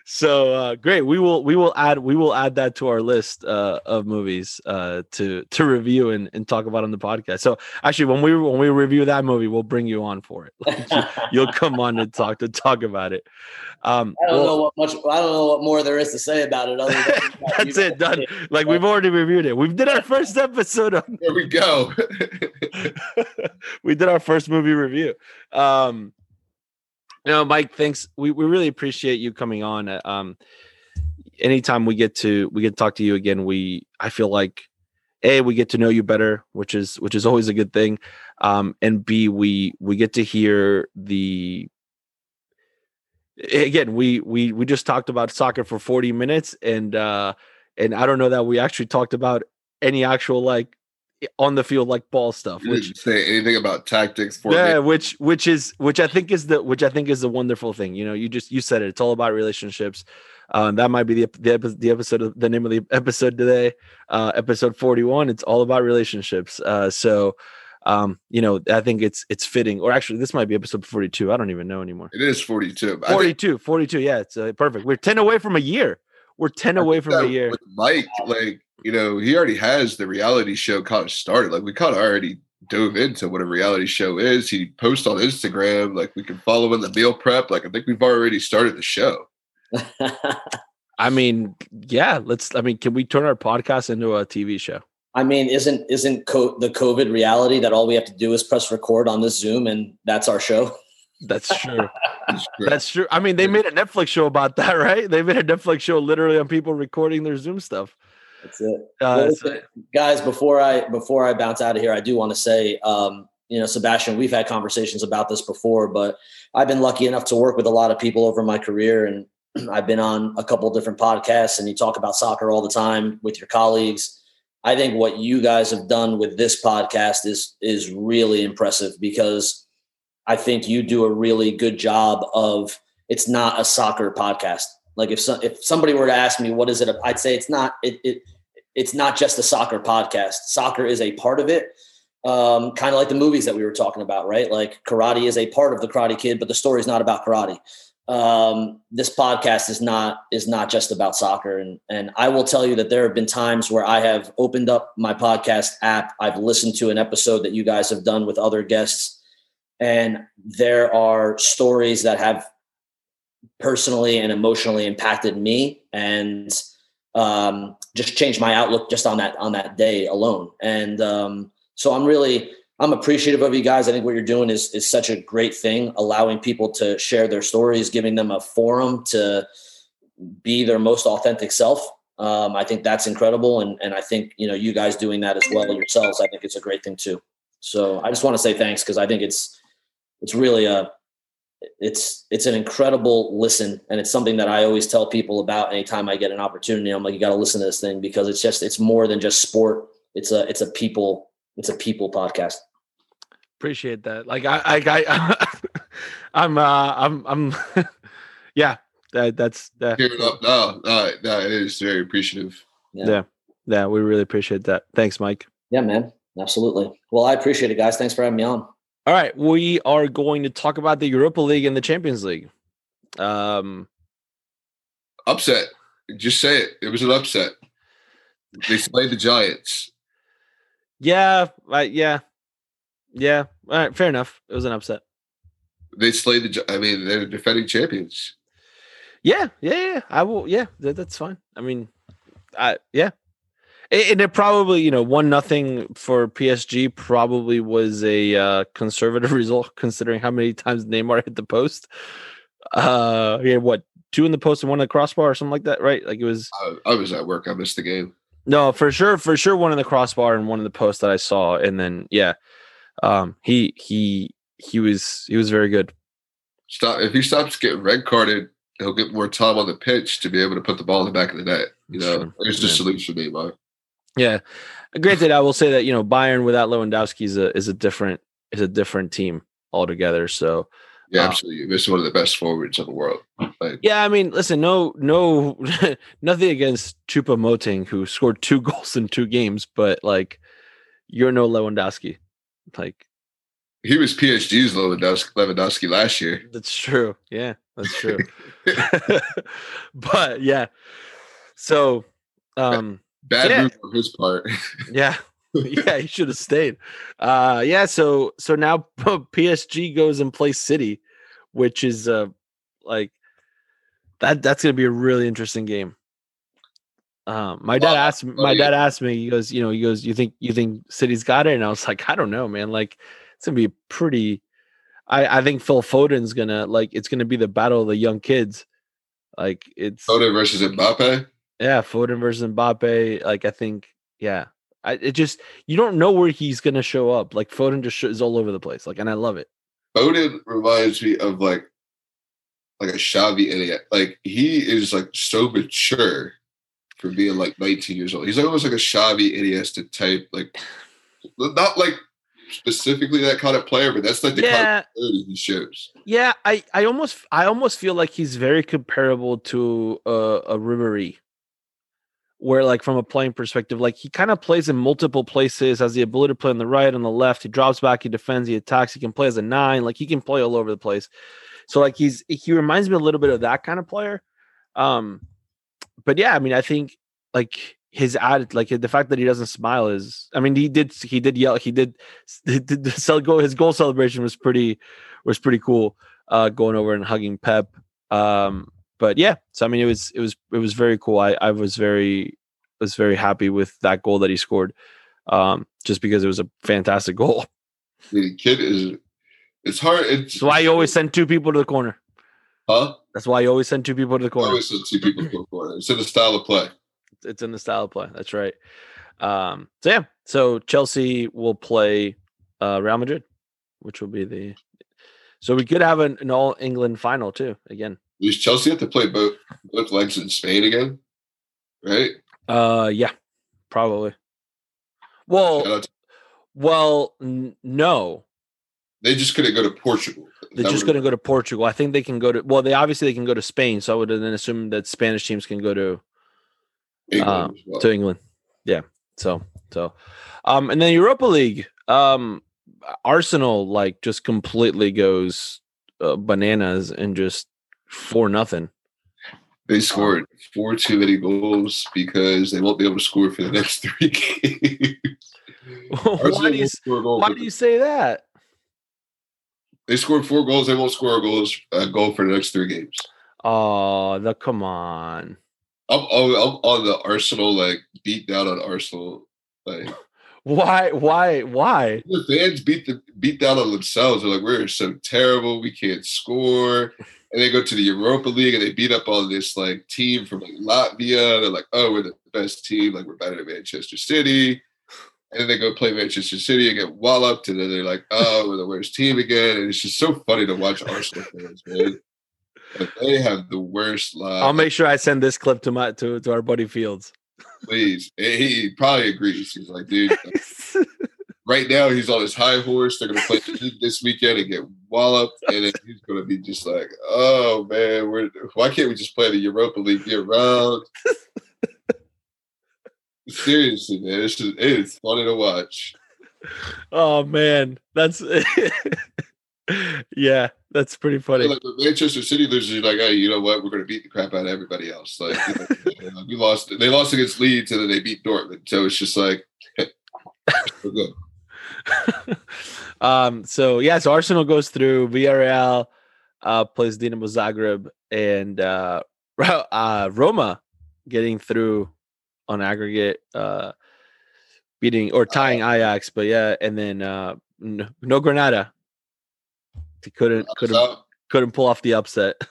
so uh, great. We will we will add we will add that to our list uh, of movies uh, to to review and, and talk about on the podcast. So actually, when we when we review that movie, we'll bring you on for it. you, will come on to talk to talk about it. Um, I don't well, know what much. I don't know what more there is to say about it. Other than that's it, done. It. Like we've already reviewed it. We did our first episode. On, there we go. we did our first movie review. Um, know, Mike, thanks. We we really appreciate you coming on. Uh, um, anytime we get to we get to talk to you again, we I feel like a we get to know you better, which is which is always a good thing. Um, and b we we get to hear the again we we we just talked about soccer for 40 minutes and uh and i don't know that we actually talked about any actual like on the field like ball stuff you which say anything about tactics yeah which which is which i think is the which i think is the wonderful thing you know you just you said it it's all about relationships um, that might be the, the the episode of the name of the episode today uh episode 41 it's all about relationships uh so um, you know, I think it's it's fitting. Or actually, this might be episode 42. I don't even know anymore. It is 42. 42, think, 42. Yeah, it's uh, perfect. We're 10 away from a year. We're 10 away from a year. With Mike, like, you know, he already has the reality show kind of started. Like, we kind of already dove into what a reality show is. He posts on Instagram. Like, we can follow in the meal prep. Like, I think we've already started the show. I mean, yeah, let's. I mean, can we turn our podcast into a TV show? I mean, isn't isn't co- the COVID reality that all we have to do is press record on this Zoom and that's our show? That's true. that's true. I mean, they made a Netflix show about that, right? They made a Netflix show literally on people recording their Zoom stuff. That's it. Uh, guys, before I before I bounce out of here, I do want to say, um, you know, Sebastian, we've had conversations about this before, but I've been lucky enough to work with a lot of people over my career, and I've been on a couple different podcasts, and you talk about soccer all the time with your colleagues I think what you guys have done with this podcast is is really impressive because I think you do a really good job of it's not a soccer podcast. Like if so, if somebody were to ask me what is it, I'd say it's not it, it it's not just a soccer podcast. Soccer is a part of it. Um, kind of like the movies that we were talking about, right? Like karate is a part of the Karate Kid, but the story is not about karate. Um, this podcast is not is not just about soccer, and and I will tell you that there have been times where I have opened up my podcast app. I've listened to an episode that you guys have done with other guests, and there are stories that have personally and emotionally impacted me and um, just changed my outlook just on that on that day alone. And um, so I'm really I'm appreciative of you guys. I think what you're doing is is such a great thing, allowing people to share their stories, giving them a forum to be their most authentic self. Um, I think that's incredible, and and I think you know you guys doing that as well yourselves. I think it's a great thing too. So I just want to say thanks because I think it's it's really a it's it's an incredible listen and it's something that i always tell people about anytime i get an opportunity. I'm like you got to listen to this thing because it's just it's more than just sport. It's a it's a people it's a people podcast. Appreciate that. Like i i, I i'm uh i'm i'm yeah that that's that Hear it up. No, no, no, it is very appreciative. yeah. yeah yeah we really appreciate that. Thanks mike. Yeah man. Absolutely. Well i appreciate it guys. Thanks for having me on all right, we are going to talk about the Europa League and the Champions League. Um, upset. Just say it. It was an upset. They played the Giants. Yeah, yeah, yeah. All right, fair enough. It was an upset. They slayed the. I mean, they're defending champions. Yeah, yeah, yeah. I will. Yeah, that, that's fine. I mean, I yeah, and it probably you know one nothing for PSG probably was a uh, conservative result considering how many times Neymar hit the post. Uh, yeah, what two in the post and one in the crossbar or something like that, right? Like it was. I, I was at work. I missed the game. No, for sure, for sure, one in the crossbar and one in the post that I saw, and then yeah, um, he he he was he was very good. Stop if he stops getting red carded, he'll get more time on the pitch to be able to put the ball in the back of the net. You know, sure. there's the solution for Neymar. Yeah. Granted, I will say that you know Bayern without Lewandowski is a is a different is a different team altogether. So yeah, um, absolutely. This is one of the best forwards in the world. Like, yeah, I mean, listen, no, no, nothing against Choupo-Moting, who scored two goals in two games, but like, you're no Lewandowski. Like, he was PSG's Lewandowski, Lewandowski last year. That's true. Yeah, that's true. but yeah, so um, Bad yeah. move on his part. yeah. yeah, he should have stayed. Uh yeah, so so now PSG goes and plays City, which is uh like that that's going to be a really interesting game. Um my dad asked my dad asked me he goes, you know, he goes, "You think you think City's got it?" And I was like, "I don't know, man. Like it's going to be pretty I I think Phil Foden's going to like it's going to be the battle of the young kids. Like it's Foden versus Mbappe. Yeah, Foden versus Mbappe. Like I think, yeah, I, it just you don't know where he's gonna show up. Like Foden just is all over the place. Like, and I love it. Foden reminds me of like like a Xavi idiot. Like he is like so mature for being like 19 years old. He's almost like a Xavi Iniesta type. Like not like specifically that kind of player, but that's like the yeah. kind of he shows. Yeah, I I almost I almost feel like he's very comparable to uh, a Ribery where like from a playing perspective, like he kind of plays in multiple places, has the ability to play on the right, on the left. He drops back, he defends, he attacks. He can play as a nine, like he can play all over the place. So like he's he reminds me a little bit of that kind of player. Um, but yeah, I mean, I think like his ad, like the fact that he doesn't smile is, I mean, he did he did yell, he did, did the go his goal celebration was pretty was pretty cool. Uh, going over and hugging Pep. Um, but yeah, so I mean, it was it was it was very cool. I I was very was very happy with that goal that he scored, um, just because it was a fantastic goal. The kid is it's hard. It's That's why you always send two people to the corner. Huh? That's why you always send two people to the corner. always send two people to the corner. It's in the style of play. It's in the style of play. That's right. Um, so yeah, so Chelsea will play uh, Real Madrid, which will be the. So we could have an, an all England final too again. Does Chelsea have to play both both legs in Spain again? Right? Uh, yeah, probably. Well, well, n- no. They just couldn't go to Portugal. They're just going to go to Portugal. I think they can go to. Well, they obviously they can go to Spain. So I would then assume that Spanish teams can go to England uh, well. to England. Yeah. So so, um, and then Europa League. Um, Arsenal like just completely goes uh, bananas and just for nothing. They scored four too many goals because they won't be able to score for the next three games. why do you why do you say that? They scored four goals. They won't score a goals a goal for the next three games. Oh, the come on. I'm, I'm, I'm on the Arsenal like beat down on Arsenal. Like Why? Why? Why? the fans beat the beat down on themselves. They're like, we're so terrible. We can't score. And they go to the Europa League and they beat up on this like team from like Latvia. They're like, oh, we're the best team. Like we're better than Manchester City. And then they go play Manchester City and get walloped. And then they're like, oh, we're the worst team again. And it's just so funny to watch Arsenal fans, man. Like, they have the worst lives. I'll make sure I send this clip to my to, to our buddy Fields. Please. He probably agrees. He's like, dude, right now he's on his high horse. They're gonna play this weekend and get walloped, and then he's gonna be just like, "Oh man, we're, why can't we just play the Europa League year round?" Seriously, man, it's just, it is funny to watch. oh man, that's yeah, that's pretty funny. Like Manchester City, they're just like, "Hey, you know what? We're gonna beat the crap out of everybody else." Like you know, we lost, they lost against Leeds, and then they beat Dortmund. So it's just like, we're good. um, so yeah, so Arsenal goes through Villarreal, uh, plays Dinamo Zagreb, and uh, uh, Roma getting through on aggregate, uh, beating or tying Ajax, but yeah, and then uh, no, no Granada. They couldn't couldn't couldn't pull off the upset.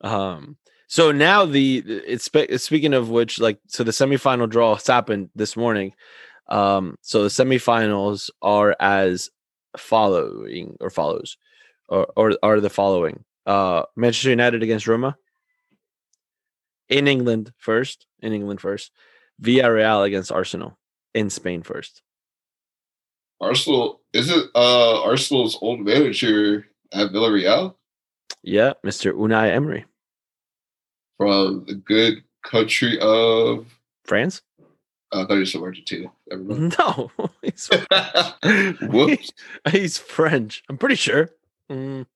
Um, so now the it's spe- speaking of which, like, so the semifinal draw happened this morning. Um, so the semifinals are as following or follows, or or are the following: uh, Manchester United against Roma in England first, in England first, Villarreal against Arsenal in Spain first. Arsenal is it uh Arsenal's old manager at Villarreal Yeah, Mr. Unai Emery, from the good country of France. I thought you said Argentina. Never mind. No, he's Whoops. He's French. I'm pretty sure. Mm.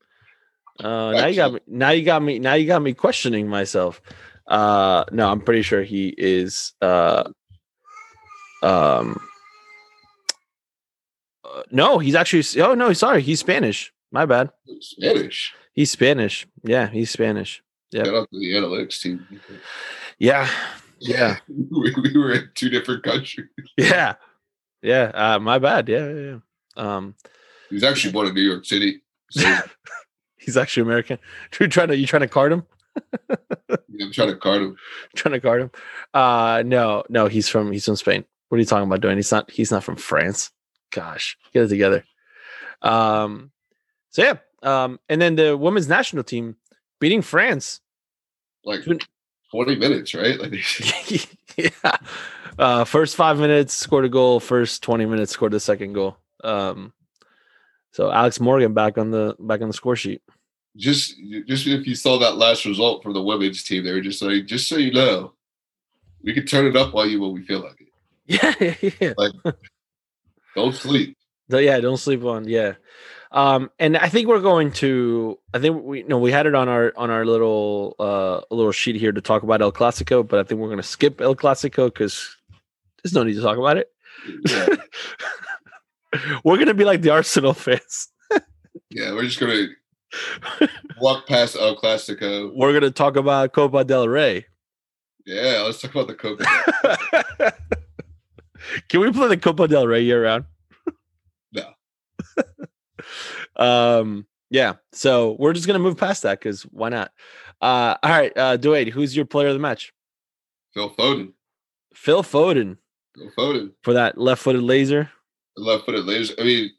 Uh, now you got me. Now you got me. Now you got me questioning myself. Uh, no, I'm pretty sure he is. Uh, um, uh, no, he's actually. Oh no, sorry, he's Spanish. My bad. Spanish. He's Spanish. Yeah, he's Spanish. Shout out to the analytics team. Yeah, yeah, we, we were in two different countries. yeah, yeah. Uh, my bad. Yeah, yeah. Um, He was actually born in New York City. So he's actually American. You trying to you trying to card him? Yeah, I'm trying to card him. trying to card him. Uh no, no, he's from he's from Spain. What are you talking about doing? He's not he's not from France. Gosh, get it together. Um so yeah. Um and then the women's national team beating France. Like Two- 20 minutes, right? Like yeah. Uh first five minutes scored a goal, first 20 minutes scored the second goal. Um so Alex Morgan back on the back on the score sheet. just just if you saw that last result from the women's team, they were just like, just so you know, we can turn it up on you when we feel like it. Yeah, yeah. Like, don't sleep. So, yeah, don't sleep on. Yeah. Um, and I think we're going to. I think we you know we had it on our on our little uh little sheet here to talk about El Clasico, but I think we're going to skip El Clasico because there's no need to talk about it. Yeah, we're going to be like the Arsenal fans. yeah we're just gonna walk past El Clasico. We're going to talk about Copa del Rey. Yeah, let's talk about the Copa. Can we play the Copa del Rey year round? No. Um. Yeah. So we're just gonna move past that because why not? Uh. All right. Uh. Dwayne, who's your player of the match? Phil Foden. Phil Foden Phil Foden. for that left-footed laser. left footed lasers. I mean,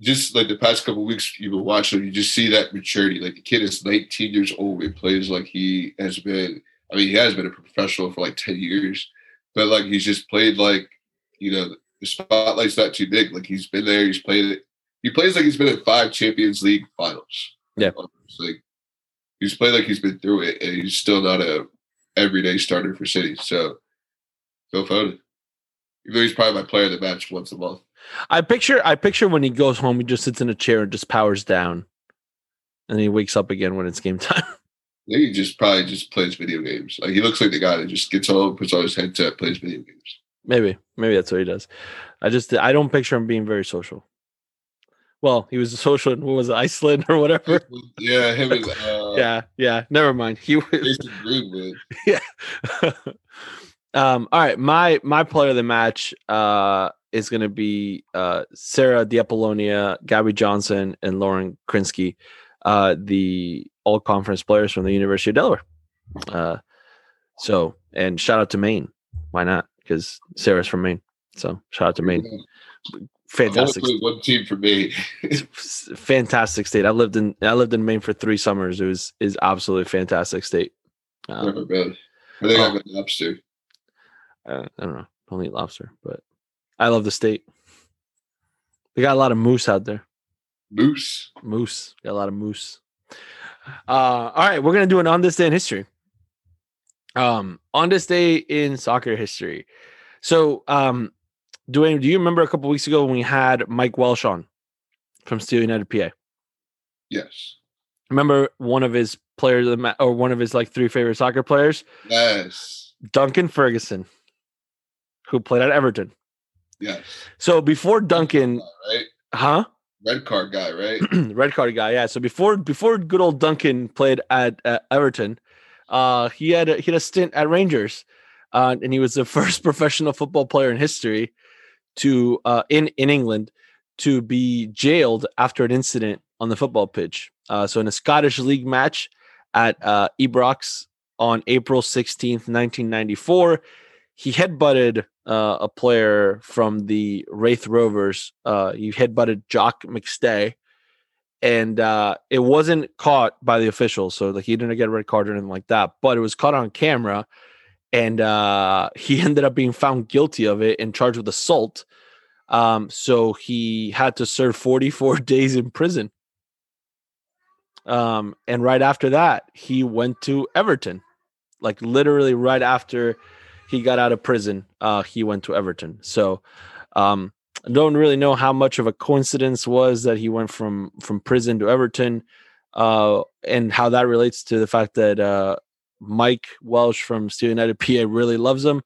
just like the past couple weeks you've been watching him, you just see that maturity. Like the kid is 19 years old He plays like he has been. I mean, he has been a professional for like 10 years, but like he's just played like, you know, the spotlight's not too big. Like he's been there, he's played it, he plays like he's been in five Champions League finals. Yeah. It's like he's played like he's been through it, and he's still not a everyday starter for City. So Phil Foden, even though he's probably my player of the match once a month. I picture I picture when he goes home, he just sits in a chair and just powers down, and he wakes up again when it's game time. I he just probably just plays video games. Like he looks like the guy that just gets home, puts on his headset, plays video games. Maybe, maybe that's what he does. I just I don't picture him being very social. Well, he was a social what was it, Iceland or whatever. Yeah, him and uh, yeah, yeah. Never mind. He was Greenwood. yeah. um. All right. My my player of the match uh is going to be uh Sarah Diapolonia, Gabby Johnson, and Lauren Krinsky, uh the all conference players from the University of Delaware. Uh, so and shout out to Maine. Why not? Because Sarah's from Maine. So shout out to Maine. Fantastic, one team for me. fantastic state. I lived in I lived in Maine for three summers. It was is absolutely fantastic state. Um, Never been. I think Oh. I'm an lobster. uh, I don't know. Don't eat lobster, but I love the state. They got a lot of moose out there. Moose. Moose. Got a lot of moose. Uh, all right, we're gonna do an on this day in history. Um, on this day in soccer history. So, um, Dwayne, do you remember a couple weeks ago when we had Mike Welsh on from Steel United PA? Yes. Remember one of his players the or one of his like three favorite soccer players, Yes. Duncan Ferguson, who played at Everton. Yes. So before Duncan, Right? huh? Red card guy, right? red card guy. Yeah. So before before good old Duncan played at uh, Everton, uh, he had a, he had a stint at Rangers, uh, and he was the first professional football player in history to uh, in in England to be jailed after an incident on the football pitch. Uh, so in a Scottish League match at uh, on April sixteenth, nineteen ninety four, he headbutted uh, a player from the Raith Rovers. Uh, he headbutted Jock McStay, and uh, it wasn't caught by the officials. So like he didn't get a red card or anything like that, but it was caught on camera, and uh, he ended up being found guilty of it and charged with assault. Um, so he had to serve 44 days in prison. Um, and right after that, he went to Everton. Like literally right after he got out of prison, uh, he went to Everton. So um, I don't really know how much of a coincidence was that he went from from prison to Everton, uh, and how that relates to the fact that uh, Mike Welsh from Steel United PA really loves him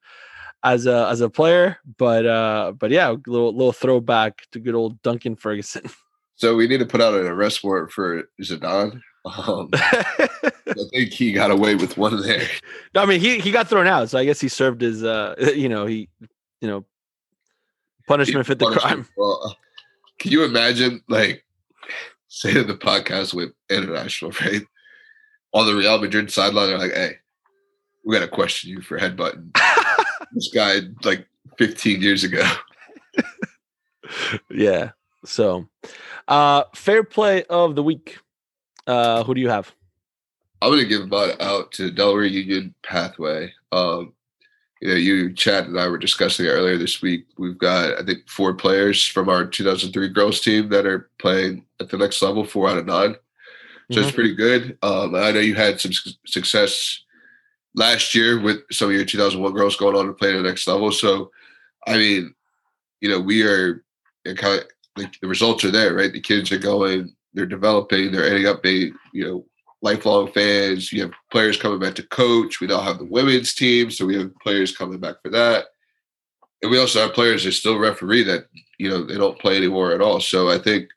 as a as a player. But uh, but yeah, a little little throwback to good old Duncan Ferguson. So we need to put out an arrest warrant for Zidane. Um, I think he got away with one there. No, I mean he he got thrown out, so I guess he served his uh you know he you know punishment fit the crime. Well, uh, can you imagine, like, say to the podcast with international, right? On the Real Madrid sideline, they're like, "Hey, we got to question you for headbutting this guy like 15 years ago." yeah. So, uh fair play of the week. Uh who do you have? I'm gonna give mine out to Delaware Union Pathway. Um, you know, you, Chad, and I were discussing earlier this week. We've got, I think, four players from our 2003 girls team that are playing at the next level, four out of nine. So it's Mhm. pretty good. Um, I know you had some su- success last year with some of your 2001 girls going on to play at the next level. So, I mean, you know, we are kind of like the results are there, right? The kids are going, they're developing, they're ending up being, you know, lifelong fans. You have players coming back to coach. We now have the women's team, so we have players coming back for that. And we also have players that still referee that, you know, they don't play anymore at all. So I think,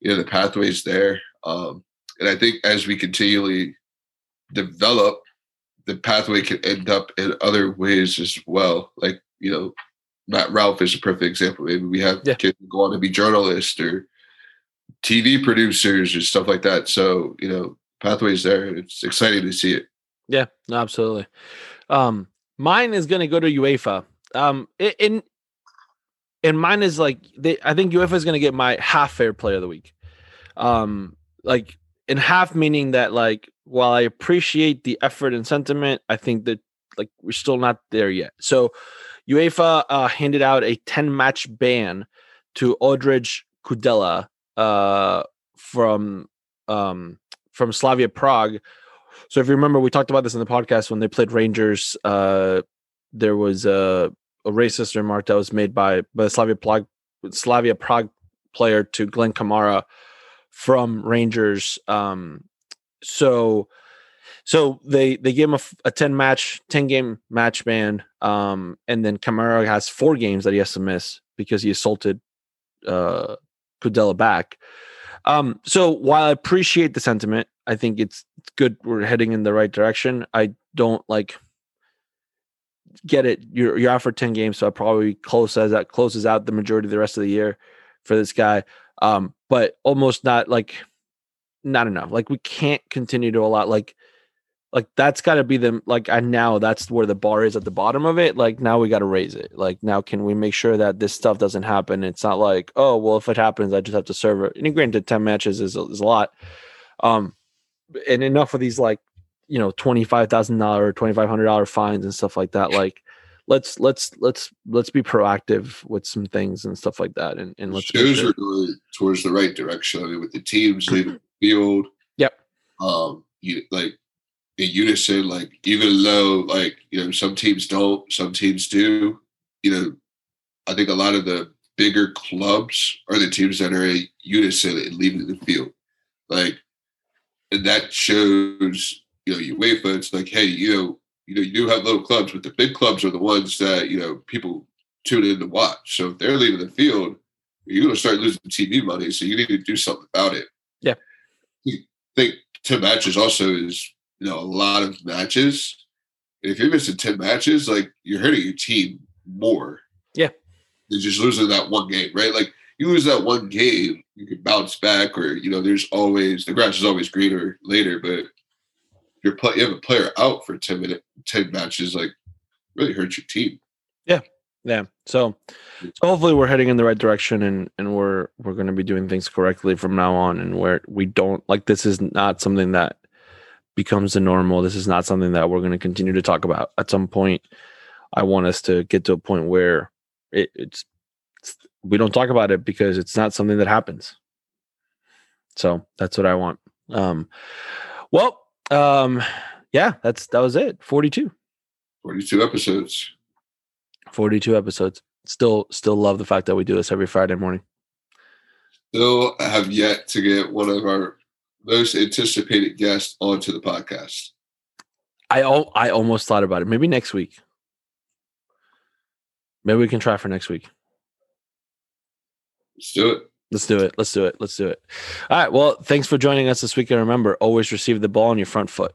you know, the pathway's there. Um, and I think as we continually develop, the pathway can end up in other ways as well. Like, you know, Matt Ralph is a perfect example. Maybe we have Yeah. kids who go on to be journalists or TV producers or stuff like that. So, you know, pathways there. It's exciting to see it. Yeah, no, absolutely. Um, mine is gonna go to UEFA. Um, in and mine is like they. I think UEFA is gonna get my half fair player of the week. Um, like in half meaning that like while I appreciate the effort and sentiment, I think that like we're still not there yet. So UEFA uh, handed out a ten match ban to Ondrej Kudela uh, from um, from Slavia Prague. So if you remember, we talked about this in the podcast when they played Rangers. Uh, there was a, a racist remark that was made by by Slavia Prague Slavia Prague player to Glenn Kamara from Rangers. Um, so so they they give him a, a 10 match 10 game match ban um and then Kamara has four games that he has to miss because he assaulted uh Kudela back um so while I appreciate the sentiment I think it's, it's good we're heading in the right direction I don't like get it you're you're out for 10 games so I probably close as that closes out the majority of the rest of the year for this guy um but almost not like not enough like we can't continue to allow like like that's got to be the like and now that's where the bar is at the bottom of it like now we got to raise it like now can we make sure that this stuff doesn't happen? It's not like oh well if it happens i just have to serve it and granted 10 matches is, is a lot um and enough of these like you know $25000 $2500 fines and stuff like that like let's let's let's let's be proactive with some things and stuff like that and, and let's shows sure. are going towards the right direction i mean with the teams leaving the field yep um you like in unison. Like even though like you know some teams don't, some teams do. You know, I think a lot of the bigger clubs are the teams that are in unison and leaving the field. Like, and that shows you know UEFA. It's like, hey, you know, you know, you do have little clubs, but the big clubs are the ones that you know people tune in to watch. So if they're leaving the field, you're going to start losing TV money. So you need to do something about it. Yeah. I think 10 matches also is you know, a lot of matches. If you're missing 10 matches, like you're hurting your team more. Yeah. Than just losing that one game, right? Like you lose that one game, you can bounce back, or you know, there's always the grass is always greener later, but you're you have a player out for 10 minute 10 matches, like really hurts your team. Yeah. Yeah. So, so hopefully we're heading in the right direction and and we're we're going to be doing things correctly from now on and where we don't like this is not something that becomes the normal. This is not something that we're going to continue to talk about. At some point, I want us to get to a point where it, it's, it's we don't talk about it because it's not something that happens. So that's what I want. Um, well, um, yeah, that's that was it. Forty-two. Forty-two episodes. Forty-two episodes. Still, still love the fact that we do this every Friday morning. Still have yet to get one of our most anticipated guests onto the podcast? I I almost thought about it. Maybe next week. Maybe we can try for next week. Let's do it. Let's do it. Let's do it. Let's do it. All right. Well, thanks for joining us this week. And remember, always receive the ball on your front foot.